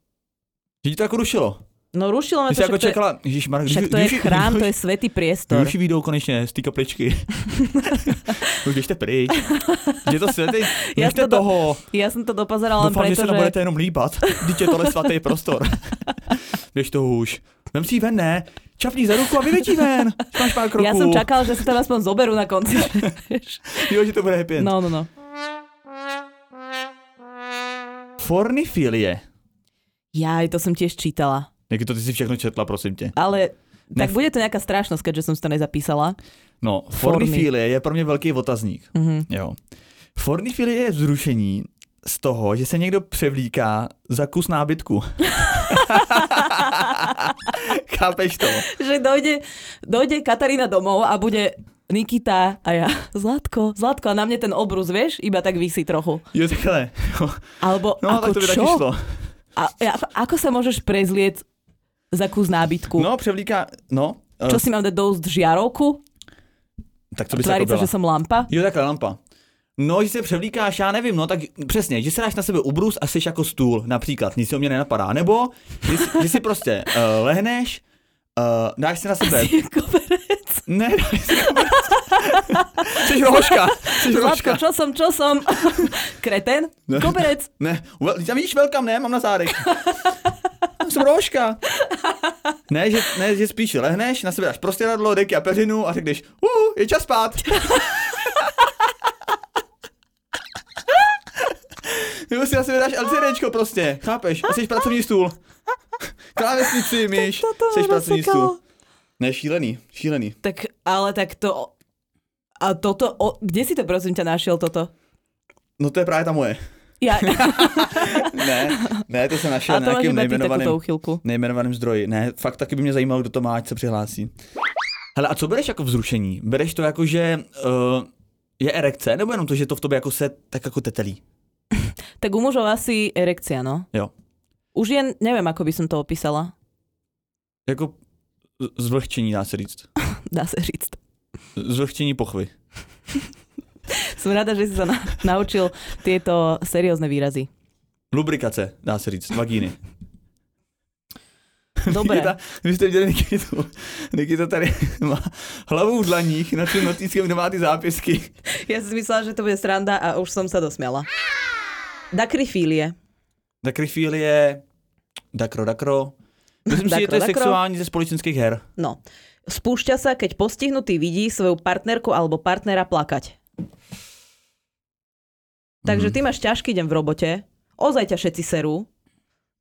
Že ti to jako rušilo. No rušilo ma to, jsi jako však to, je, Marek, však to je chrám, to je svetý priestor. Už vyjdou konečně z té kapličky. Už běžte pryč. Je to? Já Běžte to do- toho. Ja som to dopozerala len Doufám, že preto, se tam že... budete jenom líbat. Je tohle svatý prostor. Běž to už. Vem si ven, ne? Čapni za ruku a vyletí ven. Máš pár kroků. Ja som čakala, že sa tam aspoň zoberú na konci. Jo, že to bude happy end. no, no, no. Fornifilie. Jaj, to som tiež čítala. Jak to ty si všechno četla, prosím tě. Ale tak Ne- bude to nejaká strašnosť, keďže som si to nezapísala. No, fornifilie je pro mě velký otazník. Mhm. Jo. Fornifilie je vzrušení z toho, že se někdo převlíká za kus nábytku. Chápeš to? Že dojde, dojde Katarína domov a bude Nikita a ja, Zlatko, Zlatko a na mne ten obrus, vieš, iba tak vysí trochu. Jo, takhle. Alebo No, ako tak to by čo? šlo. A, a, ako sa môžeš prezlieť za kus nábytku? No, převlíká, no. Čo eh, si mám dať do úst žiarovku? tak to by sa, byla. že som lampa? Jo, takhle lampa. No, že se převlíkáš, já nevím, no tak přesně, že se dáš na sebe ubrus a jsi jako stůl, například, nic se o mě nenapadá. Nebo, že si, že si prostě uh, lehneš, uh, dáš si na sebe, Koberec. Ne, Jsi rohoška, jsi Zlatko, čo som, čo som? Kreten? Ne. Koberec. Ne, tam vidíš welcome, ne, mám na zádech. Jsem rohoška. Ne, že, ne, že spíš lehneš, na sebe dáš prostěradlo, deky a peřinu a řekneš, uh, je čas spát. Nebo si na sebe dáš LCDčko prostě, chápeš? A jsi pracovní stůl. Klávesnici, myš, jsi pracovní stůl. Ne, šílený, šílený. Tak, ale tak to... A toto, o, kde si to prosím ťa našiel toto? No to je právě ta moje. Ja, Ne, ne, to jsem našel na nějakým nejmenovaným, nejmenovaným zdroji. Ne, fakt taky by mě zajímalo, kdo to má, ať se přihlásí. Hele, a co bereš jako vzrušení? Bereš to jako, že uh, je erekce, nebo jenom to, že to v tobě jako se tak jako tetelí? Tak u mužov asi erekcia, no. Jo. Už jen, neviem, ako by som to opísala. Jako zvlhčení, dá se říct. Dá sa říct. Zvlhčení pochvy. Som rada, že si sa na- naučil tieto seriózne výrazy. Lubrikace, dá se říct, vagíny. Dobre. Nikita, vy jste viděli Nikitu. Nikita tady má hlavu v dlaních na tím notískem, kde má ty zápisky. Ja si myslela, že to bude sranda a už som sa dosmiala. Dakrifílie. Dakryfílie, dakro, dakro. Myslím si, že to je sexuální ze společenských her. No. Spúšťa sa, keď postihnutý vidí svoju partnerku alebo partnera plakať. Takže Mhm. ty máš ťažký deň v robote, ozaj ťa všetci serú,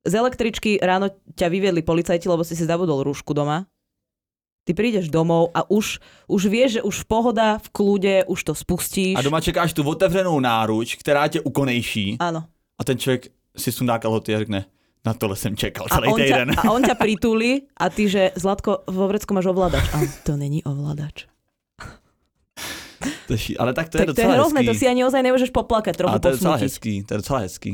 z električky ráno ťa vyviedli policajti, lebo si si zabudol rúšku doma. Ty prídeš domov a už, už vieš, že už v pohoda, v kľude, už to spustíš. A doma čekáš tu otevřenou náruč, která tě ukonejší. Áno. A ten člověk si sundá kalhoty a řekne, na tohle jsem čekal A celý on, ťa, a on ťa pritúli a ty, že Zlatko, vo vrecku máš ovládač. A to není ovládač. To je Ale tak to je tak to je docela hrozné, hezký. to si ani ozaj nemôžeš poplakať, trochu Ale to je docela posmutiť. hezký, to je docela hezký.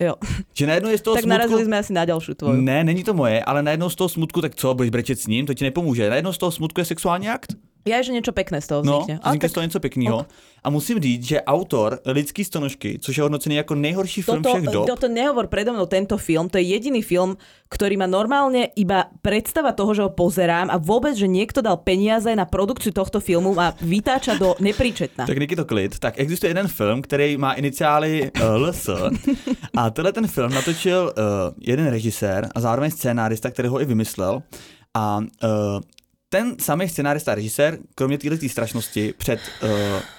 Jo. Že najednou je z toho Tak smutku... narazili sme asi na ďalšiu tvoju. Ne, není to moje, ale najednou z toho smutku, tak co, budeš brečet s ním, to ti nepomůže. Najednou z toho smutku je sexuální akt. Ja, že niečo pekné z toho No, vznikne. A vznikne z toho něco pěkného. A musím říct, že autor Lidský stonožky, což je hodnocený jako nejhorší film toto, všech dob, toto nehovor predo mnou tento film, to je jediný film, ktorý má normálne iba predstava toho, že ho pozerám a vôbec, že niekto dal peniaze na produkciu tohto filmu a vytáča do nepríčetna. Tak to klid. Tak existuje jeden film, který má iniciály uh, LS a tenhle ten film natočil uh, jeden režisér a zároveň scénárista, který ho i vymyslel a uh, ten samý scenárista režisér, kromě této strašnosti, před uh,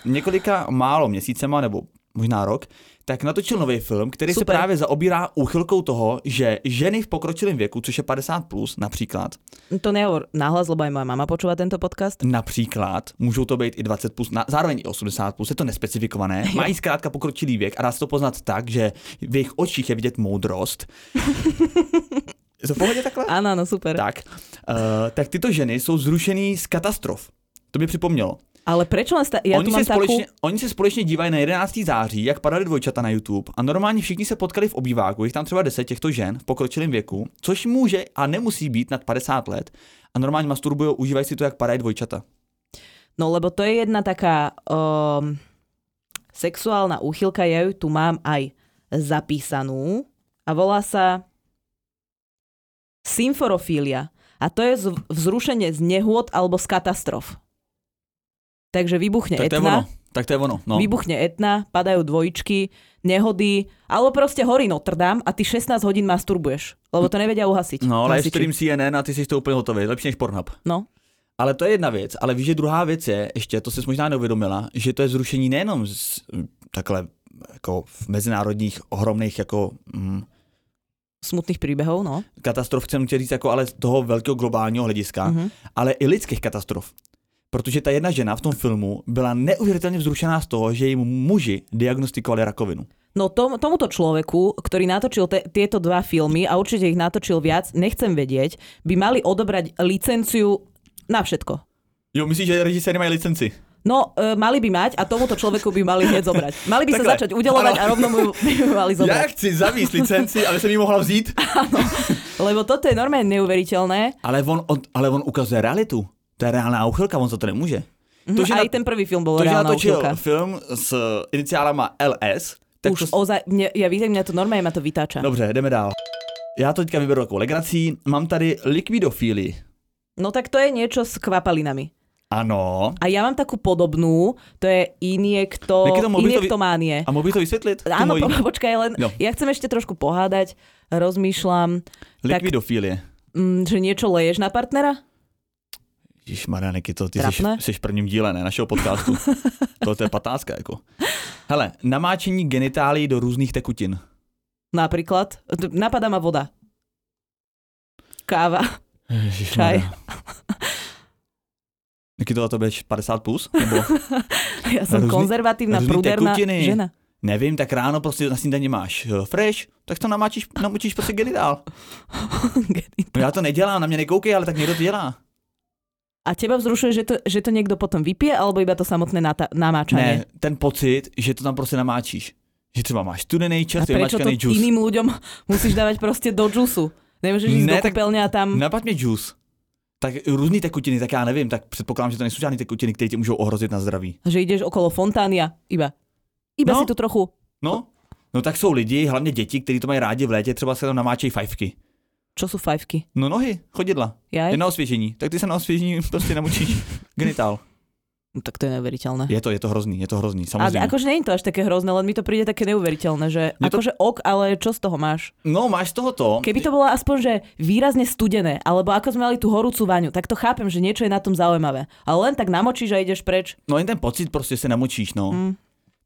několika málo měsícema nebo možná rok, tak natočil nový film, který Super. se právě zaobírá úchylkou toho, že ženy v pokročilém věku, což je 50+, plus, například, To nehovor nahlas, lebo aj moja mama počúva tento podcast. Například, můžou to být i 20 plus, na, zároveň i 80 plus, je to nespecifikované. Mají zkrátka pokročilý věk a dá se to poznat tak, že v jejich očích je vidět moudrost. je to v pohodě takhle? Áno, áno, super. Tak, uh, tak tyto ženy jsou zrušený z katastrof. To mi připomnělo. Ale prečo len sta- ja oni, se mám takú... společně, oni se společně dívají na 11. září, jak padaly dvojčata na YouTube a normálně všichni se potkali v obýváku, jich tam třeba 10 těchto žen v pokročilém věku, což může a nemusí být nad 50 let a normálně masturbují, užívají si to, jak padají dvojčata. No lebo to je jedna taká um, sexuálna úchylka, ja ju tu mám aj zapísanú a volá sa symforofília. A to je vzrušenie z nehôd alebo z katastrof. Takže vybuchne Tak etna, Tak to je ono. No. vybuchne etna, padajú dvojičky, nehody, alebo proste horí Notre Dame a ty 16 hodín masturbuješ, lebo to nevedia uhasiť. No, ale stream CNN a ty jsi to úplně hotový, lepší než Pornhub. No, Ale to je jedna věc, ale víš, že druhá věc je, ještě to jsi možná neuvědomila, že to je zrušení nejenom z, takhle jako v mezinárodních ohromných jako mm, smutných príbehov, no. katastrof, chcem tě říct, jako ale z toho velkého globálního hlediska, Mhm. ale i lidských katastrof. Protože ta jedna žena v tom filmu byla neuvěřitelně vzrušená z toho, že jim muži diagnostikovali rakovinu. No tom, tomuto človeku, ktorý natočil te, tieto dva filmy a určite ich natočil viac, nechcem vedieť, by mali odobrať licenciu na všetko. Jo, myslíš, že režiséry mají licenci? No, e, mali by mať a tomuto človeku by mali hneď zobrať. Mali by sa Takhle, začať udelovať áno. a rovno mu by mali zobrať. chci zavíst licenci, aby jsem ji mohla vzít. Lebo toto je normálne neuveriteľné. Ale on, on, ale on ukazuje realitu. To je reálná úchylka, on za to nemůže. To, že, Aj na, ten prvý film bol to, že reálna natočil úchylka. film s iniciálama LS, tak Už to... ozaj, mne, ja vidím, mňa to normálne ma to vytáča. Dobře, jdeme dál. Já to teďka vyberu takovou legrací. Mám tady likvidofílii. No tak to je niečo s kvapalinami. Ano. A ja mám takú podobnú, to je iniekto, Niekedy to mohol by to vy- injektománie. A mohl bych to vysvětlit? Tu Áno, moji po, počkaj, len No. ja chcem ešte trošku pohádať, rozmýšľam, tak, likvidofílie. mm, že niečo leješ na partnera? Ježíš Marianiky, to ty jsi, Trapné? jsi v prvním díle, ne, našeho podcastu. to, to je patácka, jako. Hele, namáčení genitálí do různých tekutin. Napríklad, napadá ma voda. Káva. Ježišmarja. Jaký to budeš 50 plus? Nebo, Ja som Různy- konzervatívna, různy pruderná tekutiny. žena. nevím, tak ráno prostě na snídaní máš eh, fresh, tak to namáčíš, namočíš prostě genitál. No já to nedělám, na mě nekoukej, ale tak někdo to dělá. A teba vzrušuje, že to, že to niekto potom vypije, alebo iba to samotné nata- namáčanie? Ne, ten pocit, že to tam prostě namáčíš. Že třeba máš studený A čerstvý prečo to džus. iným ľuďom musíš dávať proste do džusu? Nemôžeš ísť Ne, do kúpeľne a tam... Napadne džus. Tak různý tekutiny, tak já nevím, tak předpokládám, že to nejsou žádné tekutiny, které ti můžou ohrozit na zdraví. Že ideš okolo fontánia, iba. Iba No. si tu trochu... No, no tak jsou lidi, hlavně děti, kteří to mají rádi v létě, třeba se tam namáčejí fajfky. Čo sú fajfky? No nohy, chodidla, Jaj? je na osvěžení. Tak ty se na osvěžení prostě namočíš genitál. No, tak to je neuveriteľné. Je to, je to hrozný, je to hrozný, Ale samozřejmě. akože nie je to až také hrozné, len mi to príde také neuveriteľné, že Je to- akože ok, ale čo z toho máš? No, máš z toho to. Keby to bolo aspoň, že výrazne studené, alebo ako sme mali tú horúcu vaňu, tak to chápem, že niečo je na tom zaujímavé. Ale len tak namočíš a ideš preč. No jen ten pocit prostě se namočíš, no. Mm.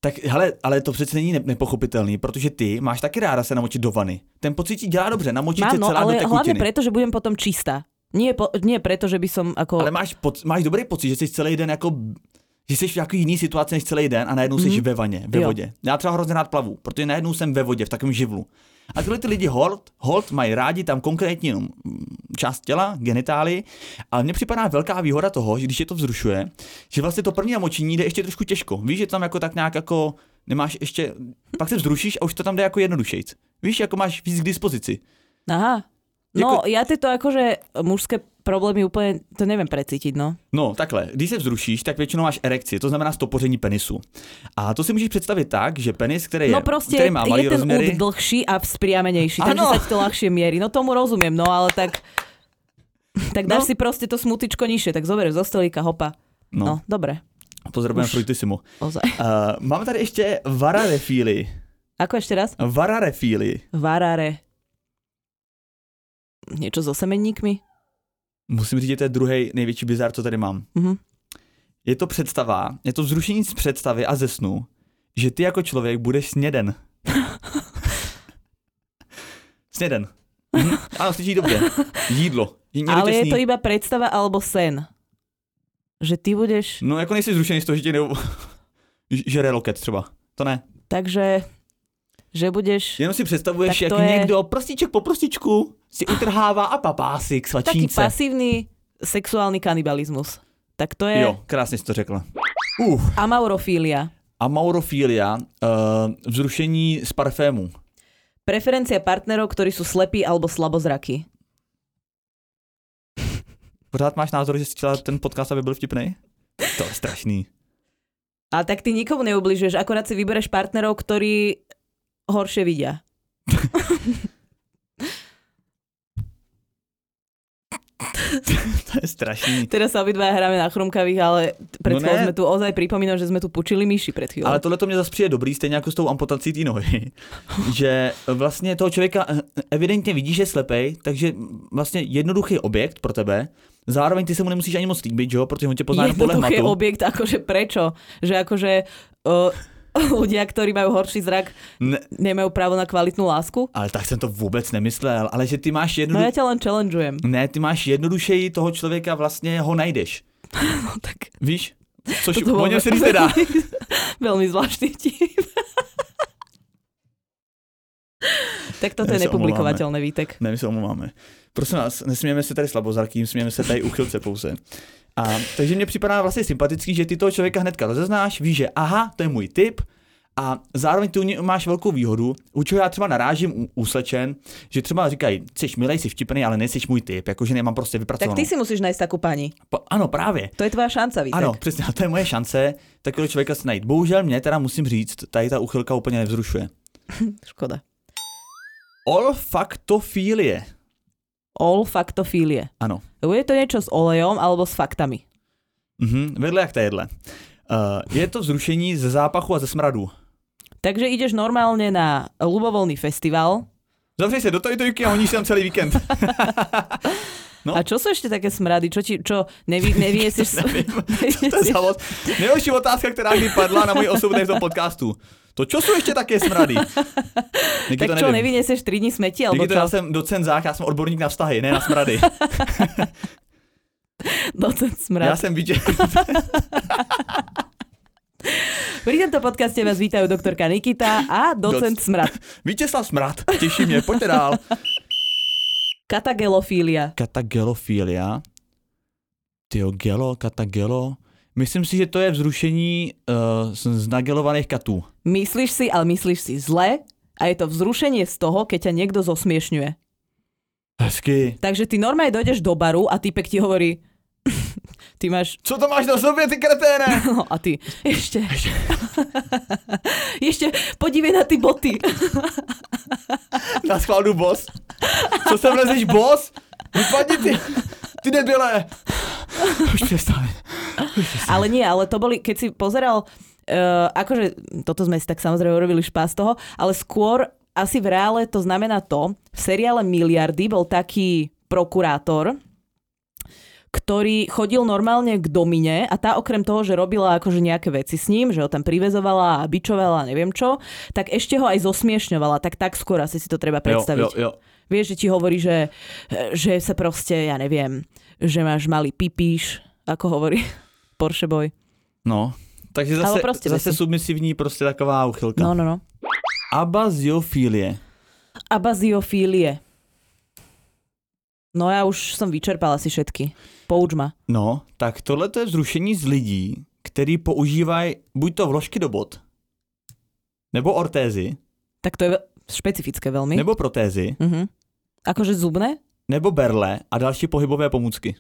Tak hele, ale to přece není ne- nepochopitelný, protože ty máš taky ráda se namočit do vany. Ten pocit ti dělá dobře, namočit Mám, se no, celá ale do hlavne tekutiny. preto, že budem potom čistá. Nie, po, nie preto, že by som ako... Ale máš, poc- máš dobrý pocit, že jsi celý den jako že jsi v nějaký jiný situaci než celý den a najednou jsi Mhm. ve vaně, ve Jo. vodě. Já třeba hrozně rád plavu, protože najednou jsem ve vodě, v takovém živlu. A tyhle ty lidi hold, hold mají rádi tam konkrétně jenom mm, část těla, genitály, ale mně připadá velká výhoda toho, že když je to vzrušuje, že vlastně to první namočení jde ještě trošku těžko. Víš, že tam jako tak nějak jako nemáš ještě, pak se vzrušíš a už to tam jde jako jednodušejc. Víš, jako máš víc k dispozici. Aha. No, ja tieto akože mužské problémy úplne, to neviem precítiť, no. No, takhle, když se vzrušíš, tak většinou máš erekci, to znamená stopoření penisu. A to si můžeš představit tak, že penis, který, je, No proste který má malý je ten rozměry, úd dlhší a vzpriamenejší, takže Áno. sa ti to ľahšie mierí. No tomu rozumiem, no ale tak... Tak dáš No. si proste to smutičko nižšie, tak zoberieš zo stolíka, hopa. no, No, dobre. pozdravujeme Už. Fruitissimo. Ozaj. Uh, máme tady ještě vararefíly. Ako ešte raz? Vararefíly. Varare. Niečo so semenníkmi? Musím říct, že to je druhý největší bizar, co tady mám. Mhm. Je to představa, je to vzrušení z představy a ze snu, že ty jako člověk budeš sněden. sněden. Mhm. Ano, slyší dobře. Jídlo. Někdo Ale je to iba predstava alebo sen? Že ty budeš... No jako nejsi zrušený z toho, že tě ne... žere loket třeba. To ne. Takže... Že budeš Jenom si představuješ, jak je- někdo prostiček po prostičku si utrhává a papásy k taký svačínce. pasívny sexuálny kanibalizmus. Tak to je Jo, krásně jsi to řekla. Uh, amaurofília. amaurofilia, uh, vzrušení z parfému. Preferencia partnerov, ktorí sú slepí alebo slabozraky. Pořád máš názor, že jsi chtěla ten podcast, aby byl vtipný? To je strašný. Ale tak ty nikomu neubližuješ, akorát si vybereš partnerov, ktorí horšie vidia. To je strašný. Teraz sa obidva hráme na chrumkavých, ale pred No ne. sme tu ozaj pripomínali, že sme tu pučili myši pred chvíľou. Ale tohle to mě zase přijde dobrý, stejně jako s tou amputací té nohy. že vlastně toho člověka eh, evidentně vidíš, že je slepej, takže vlastně jednoduchý objekt pro tebe, zároveň ty se mu nemusíš ani moc líbit, že jo, protože on tě pozná Jednoduchý hmatu. objekt, akože prečo? Že akože uh, ľudia, ktorí majú horší zrak, Ne, nemajú právo na kvalitnú lásku? ale tak jsem to vůbec nemyslel, ale že ty máš No jednoduchý... ja ťa len challengeujem. Ne, ty máš jednodušeji toho člověka, vlastně ho najdeš. No tak Víš? Což toto bol o něm se říct nedá. veľmi zvláštny vtip. tak toto je sa nepublikovateľný výtek. Ne, my se omlouváme. Prosím vás, nesmějeme se tady slabozarkým, smějeme se tady uchylce pouze. A, takže mně připadá vlastně sympatický, že ty toho člověka hnedka rozeznáš, víš, že aha, to je můj typ, a zároveň ty u něj máš velkou výhodu, u čeho já třeba narážím u, u slečen, že třeba říkají, jsi milej, jsi vtipný, ale nejsi můj typ, jakože nemám prostě Tak vypracovanou. ty si musíš nájsť takú pani. Pa, ano, právě. To je tvoja šanca, Vítek. Ano, přesně, to je moje šance takového člověka si najít. Bohužel mě teda musím říct, tady ta uchylka úplně nevzrušuje. Škoda. Olfaktofílie. Olfaktofílie. Ano. Je to niečo s olejom alebo s faktami. Mhm, vedle jak tadyhle. Uh, je to vzrušení ze zápachu a ze smradu. Takže ideš normálne na ľubovoľný festival. Zavři se do tojtojky a honíš tam celý víkend. No. A čo sú ešte také smrady? Čo, ti, čo nevy, nevyniesieš... To je otázka, která kdy padla na moji osobu v tom podcastu. To čo sú ešte také smrady? Nikdy tak čo, nevím. nevyniesieš 3 dní smeti? Alebo Díky to, čo? jsem docent zách, já jsem odborník na vztahy, ne na smrady. Docent Já smrad. jsem viděl. Pri tomto podcaste vás vítajú doktorka Nikita a docent Doc- smrad. Vítězslav Smrad, těší mě, pojďte dál. Katagelofília. Katagelofilia. Tyjo, gelo, katagelo. Myslím si, že to je vzrušení uh, z, nagelovaných katů. Myslíš si, ale myslíš si zle a je to vzrušenie z toho, keď ťa niekto zosmiešňuje. Hezky. Takže ty normálne dojdeš do baru a typek ti hovorí, ty máš, Co to máš na sobě, ty kreténe? no a ty, ešte, ešte, podívej na ty boty. Na schválu boss. Co sem lezeš, boss? Vypadni ty, ty debile. Už přestaň. Ale nie, ale to boli, keď si pozeral, uh, akože toto sme si tak samozrejme urobili špás toho, ale skôr asi v reále to znamená to, v seriále Miliardy bol taký prokurátor, ktorý chodil normálne k Domine a tá okrem toho, že robila akože nejaké veci s ním, že ho tam privezovala a bičovala a neviem čo, tak ešte ho aj zosmiešňovala, tak tak skôr asi si to treba predstaviť. Jo, jo, jo. Vieš, že ti hovorí, že, že sa proste, ja neviem, že máš malý pipíš, ako hovorí Porsche Boy. No, takže zase, prostě zase věci. submisivní prostě taková uchylka. No, no, no. Abaziofilie. Abaziofílie. No ja už som vyčerpala si všetky. Pouč ma. No, tak tohle to je vzrušení z lidí, který používají buď to vložky do bot, nebo ortézy, Tak to je špecifické veľmi. nebo protézy, Mhm. Akože zubné? Nebo berle a další pohybové pomůcky.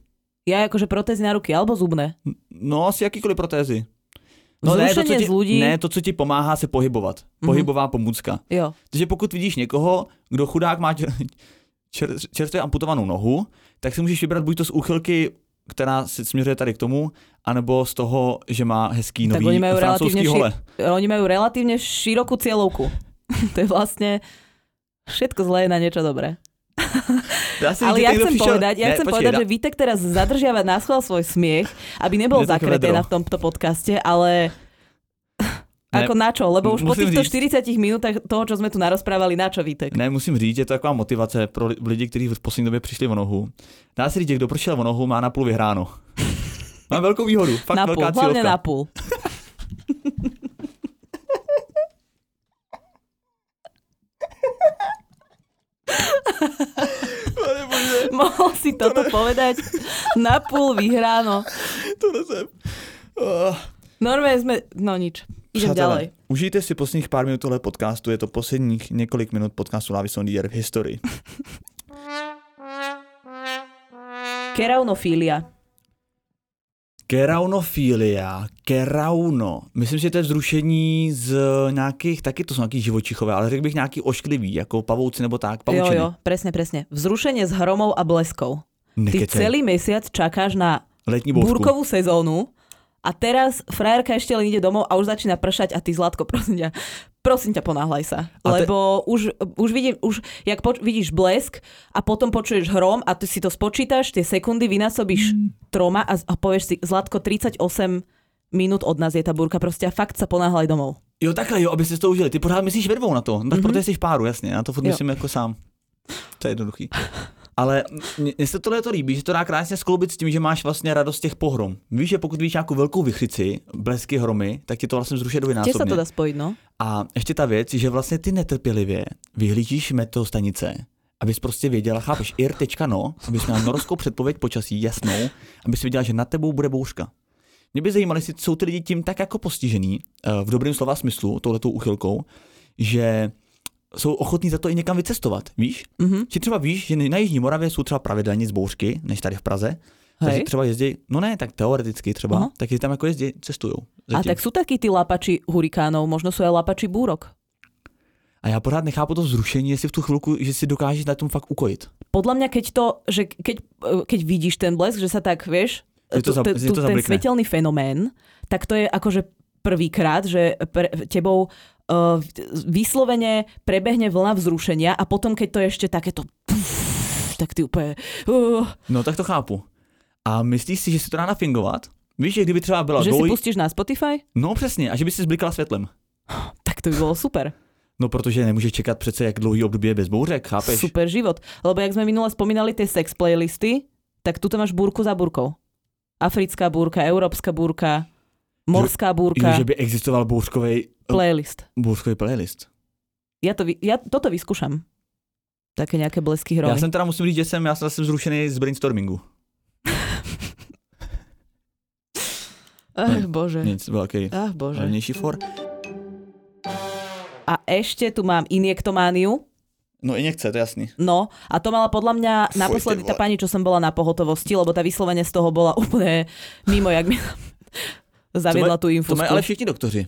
Ja akože protézy na ruky alebo zubné. No, asi jakýkoliv protézy. No ne, to, co ti, z ľudí. ne, to, co ti pomáhá se pohybovat. Mhm. Pohybová pomůcka. Jo. Takže pokud vidíš někoho, kdo chudák má čer, čer, čerstvě amputovanou nohu, tak si můžeš vybrat buď to z úchylky, která se směřuje tady k tomu, anebo z toho, že má hezký Tak nový oni majú francouzský relatívne hole. Oni majú relatívne širokú cieľovku. to je vlastne všetko zlé na niečo dobré. Ale ja chcem přišel- povedať, ja Ne, chcem počkej, povedať, da- že Vítek teraz zadržiava na schvál svoj smiech, aby nebol zakreté na v tomto podcaste, ale Ne, ako na čo? Lebo už po týchto říct- 40 minútach toho, čo sme tu narozprávali, na čo Vítek? Ne, musím říct, je to taková motivace pro li- lidi, kteří v poslední době přišli o nohu. Dá se říct, že kdo prošel o nohu, má na půl vyhráno. Mám velkou výhodu, fakt na půl, velká hlavne na půl. Mohol si toto povedať? Na půl vyhráno. To jsem. Oh. Normálne sme... No nič. Idem ďalej. užijte si posledních pár minut tohle podcastu, je to posledních několik minut podcastu Lávison Leader v historii. Keraunofília. Keraunofilia, kerauno. Myslím, že to je vzrušení z nějakých, taky to jsou nějaký živočichové, ale řekl bych nějaký ošklivý, jako pavouci nebo tak, Jo, pavučiny. jo, presne, presne. Vzrušenie s hromou a bleskou. Ty Nekecej. celý mesiac čakáš na Letní búrkovú sezónu a teraz frajerka ešte len ide domov a už začína pršať a ty Zlatko, prosím ťa, prosím ťa, ponáhľaj sa. A te- Lebo už, už vidím, už, jak poč- vidíš blesk a potom počuješ hrom a ty si to spočítaš, tie sekundy vynásobíš troma a, a povieš si, Zlatko, 38 minút od nás je tá búrka, proste a fakt sa ponáhľaj domov. Jo, takhle, jo, abyste to užili. Ty pořád myslíš ve dvou na to. No, tak Mhm. proto jsi v páru, jasně. Já to furt myslím jako sám. To je jednoduchý. Ale mně se tohle to líbí, že to dá krásně skloubit s tím, že máš vlastně radost těch pohrom. Víš, že pokud víš nějakou velkou vychřici, blesky hromy, tak ti to vlastně zruší Tiež sa dvojnásobně. to dá spojiť, no? A ještě ta věc, že vlastně ty netrpělivě vyhlížíš meteostanice, abys prostě věděla, chápeš, ir tečka no, abys měla norskou předpověď počasí jasnou, abys věděla, že nad tebou bude bouřka. Mě by zajímalo, jestli jsou ty lidi tím tak jako postižený, eh, v dobrém slova smyslu, touhletou uchylkou, že jsou ochotní za to i někam vycestovat, víš? Mhm. Že třeba víš, že na Jižní Moravě jsou třeba pravidelně zbouřky, než tady v Praze, takže Hej. třeba jezdí, no ne, tak teoreticky třeba, Aha. tak je tam jako jezdí, cestují. A tak sú takí tí lapači hurikánov, možno sú aj lapači búrok. A já pořád nechápu to vzrušení, jestli v tu chvilku, že si dokážeš na tom fakt ukojit. podľa mňa, keď to, že keď, keď vidíš ten blesk, že sa tak, Že to ten svetelný fenomén, tak to je akože prvýkrát, že pre, tebou uh, vyslovene prebehne vlna vzrušenia a potom, keď to je ešte takéto tak ty úplne uh, No tak to chápu. A myslíš si, že si to dá nafingovat? Víš, že kdyby třeba byla že si dvoj... pustíš na Spotify, No přesně, a že by si zblikala světlem. tak to by bolo super. No protože nemůžeš čekat přece, jak dlouhý období je bez bouřek, chápeš? Super život. Lebo jak sme minule spomínali tie sex playlisty, tak tu máš búrku za búrkou. Africká búrka, európska búrka, morská Jo, búrka, že by existoval bouřkový, playlist. bouřkový playlist. Ja, to, ja toto vyskúšam. Také nejaké blesky Já hromy. jsem teda musím říct, že jsem, já jsem zase zrušený z brainstormingu. Ach, bože. Nic, velký. Ach, bože. Levnější for. A ešte tu mám injektomániu. No i nechce, to jasný. No, a to mala podľa mňa Fuj, naposledy tá pani, čo som bola na pohotovosti, lebo tá vyslovene z toho bola úplne mimo, jak mi zaviedla tú To infusku. mají ale všichni doktoři.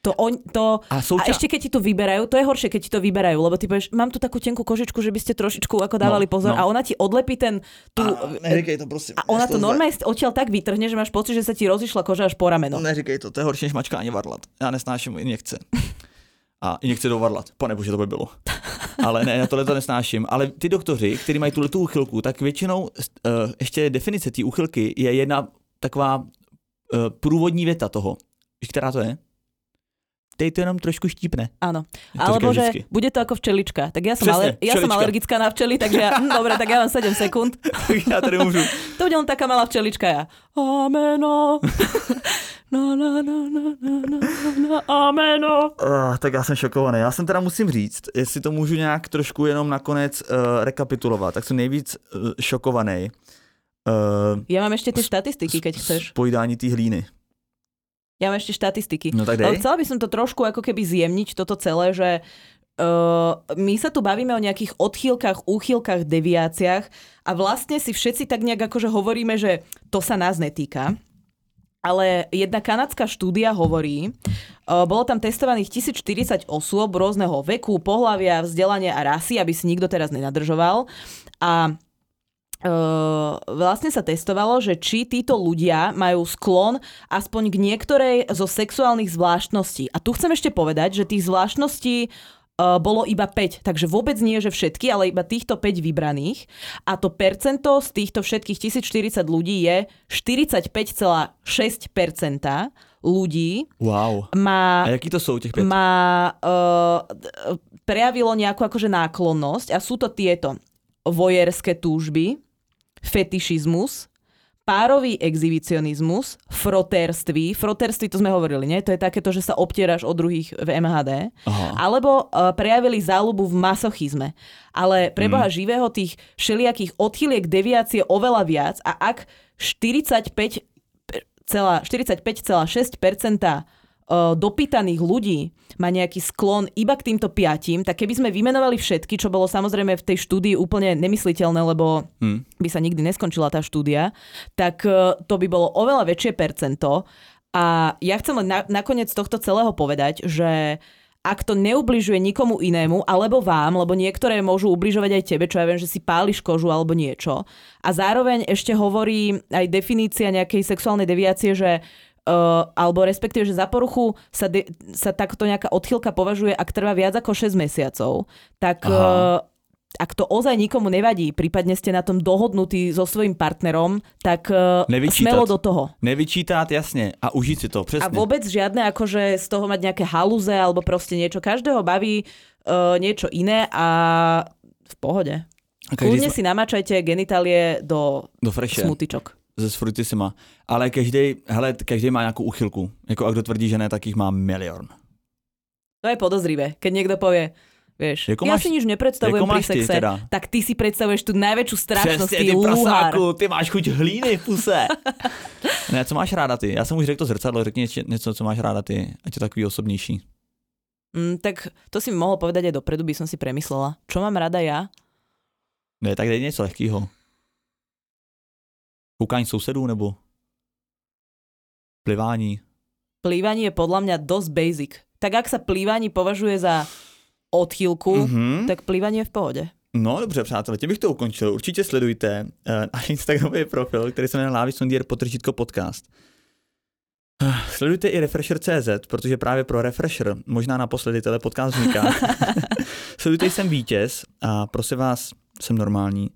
To, on, to, A jsou a ešte keď ti to vyberajú, to je horšie, keď ti to vyberajú, lebo ty povieš, mám tu takú tenkú kožičku, že by ste trošičku ako dávali No, pozor no. a ona ti odlepí ten tú, A, neříkej to prosím. a ona to zle. normálne odtiaľ tak vytrhne, že máš pocit, že sa ti rozišla koža až po rameno. Neříkej to, to je horší než mačkání varlat. Já nesnáším injekce. A injekce do varlat. Pane bože, to by bylo. Ale ne, já tohle to nesnáším. Ale ty doktoři, kteří mají tuhle tu úchylku, tak většinou uh, ještě definice té úchylky je jedna taková uh, průvodní věta toho. Víš, která to je? Teď to jenom trošku štípne. Áno. To Alebo že vždycky. bude to ako včelička. Tak ja som, Presne, aler- ja som alergická na včely, takže ja, hm, dobre, tak ja mám 7 sekúnd. já tady můžu. To bude len taká malá včelička ja. Ameno. No, no, no, no, no, no, no, ameno. Uh, tak já jsem šokovaný. Já jsem teda musím říct, jestli to můžu nějak trošku jenom nakonec uh, rekapitulovat, tak jsem nejvíc uh, šokovaný. Uh, Ja mám ešte tie štatistiky, keď chceš. z pojídání té hlíny. Ja mám ešte štatistiky. No tak Ale chcela by som to trošku ako keby zjemniť toto celé, že uh, my sa tu bavíme o nejakých odchýlkach, úchylkach, deviáciách a vlastne si všetci tak nejak akože hovoríme, že to sa nás netýka. Ale jedna kanadská štúdia hovorí, uh, bolo tam testovaných 1040 osôb rôzneho veku, pohlavia, vzdelania a rasy, aby si nikto teraz nenadržoval. A Uh, vlastne sa testovalo, že či títo ľudia majú sklon aspoň k niektorej zo sexuálnych zvláštností. A tu chcem ešte povedať, že tých zvláštností uh, bolo iba 5, takže vôbec nie, že všetky, ale iba týchto 5 vybraných. A to percento z týchto všetkých 1040 ľudí je 45,6% ľudí Wow. má A jaký to jsou těch pět? má uh, prejavilo nejakú akože náklonnosť a sú to tieto vojerské túžby, fetišizmus, párový exhibicionizmus, frotérství, frotérství to sme hovorili, nie? To je takéto, že sa obtieraš od druhých v MHD. Aha. Alebo uh, prejavili záľubu v masochizme. Ale pre Boha živého tých všelijakých odchyliek deviácie oveľa viac a ak 45 45,6% dopýtaných ľudí má nejaký sklon iba k týmto piatim, tak keby sme vymenovali všetky, čo bolo samozrejme v tej štúdii úplne nemysliteľné, lebo Hm. by sa nikdy neskončila tá štúdia, tak e, to by bolo oveľa väčšie percento. A ja chcem len na, nakoniec tohto celého povedať, že ak to neubližuje nikomu inému, alebo vám, lebo niektoré môžu ubližovať aj tebe, čo ja viem, že si páliš kožu alebo niečo. A zároveň ešte hovorí aj definícia nejakej sexuálnej deviácie, že Uh, alebo respektíve, že za poruchu sa, de, sa takto nejaká odchylka považuje, ak trvá viac ako 6 mesiacov, tak Aha. uh, ak to ozaj nikomu nevadí, prípadne ste na tom dohodnutí so svojím partnerom, tak uh, Nevyčítať. smelo do toho. Nevyčítat, jasně. A užít si to, A přesně. vôbec žiadne akože z toho mať nejaké halúze alebo proste niečo. Každého baví uh, niečo iné a v pohode. A Kľudne si namáčajte genitálie do do smutičok. Se s frutisima. Ale každý, hele, každý má nějakou uchylku. Jako a kdo tvrdí, že ne, tak jich má milion. To je podozrivé, keď niekto povie, vieš, Jako ja máš- si nič nepredstavujem jako pri máš ty sexe, teda? tak ty si predstavuješ tú najväčšiu strašnosť, ty ty prasáku, ty máš chuť hlíny v puse. ne, co máš ráda ty? Já jsem už řekl to zrcadlo, řekni něco, co máš ráda ty, ať je takový osobnější. Mm, tak to si mohol povedať aj dopredu, by som si premyslela. Čo mám rada ja? Ne, tak dej něco lehkýho. Koukání sousedů nebo plivání. Plývanie je podľa mňa dosť basic. Tak ak sa plývanie považuje za odchýlku, Mhm. tak plývanie je v pohode. No dobře, přátelé, tím bych to ukončil. Určitě sledujte uh, náš Instagramový profil, který se jmenuje Lávy Sondier potržítko podcast. Eh, Sledujte i Refresher.cz, protože právě pro Refresher, možná naposledy tenhle podcast vzniká. Sledujte jsem vítěz a prosím vás, jsem normální.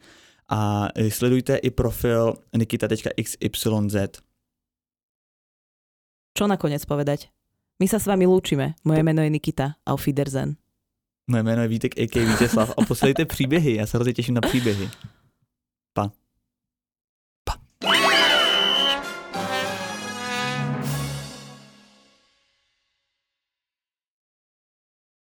A eh, sledujte i profil nikita.xyz. Čo nakoniec povedať? My sa s vami lúčime. Moje meno je Nikita. Auf Wiedersehen. Moje jméno je Vítek, a.k. Vítězslav. A posledujte příběhy, já se hrozně těším na příběhy.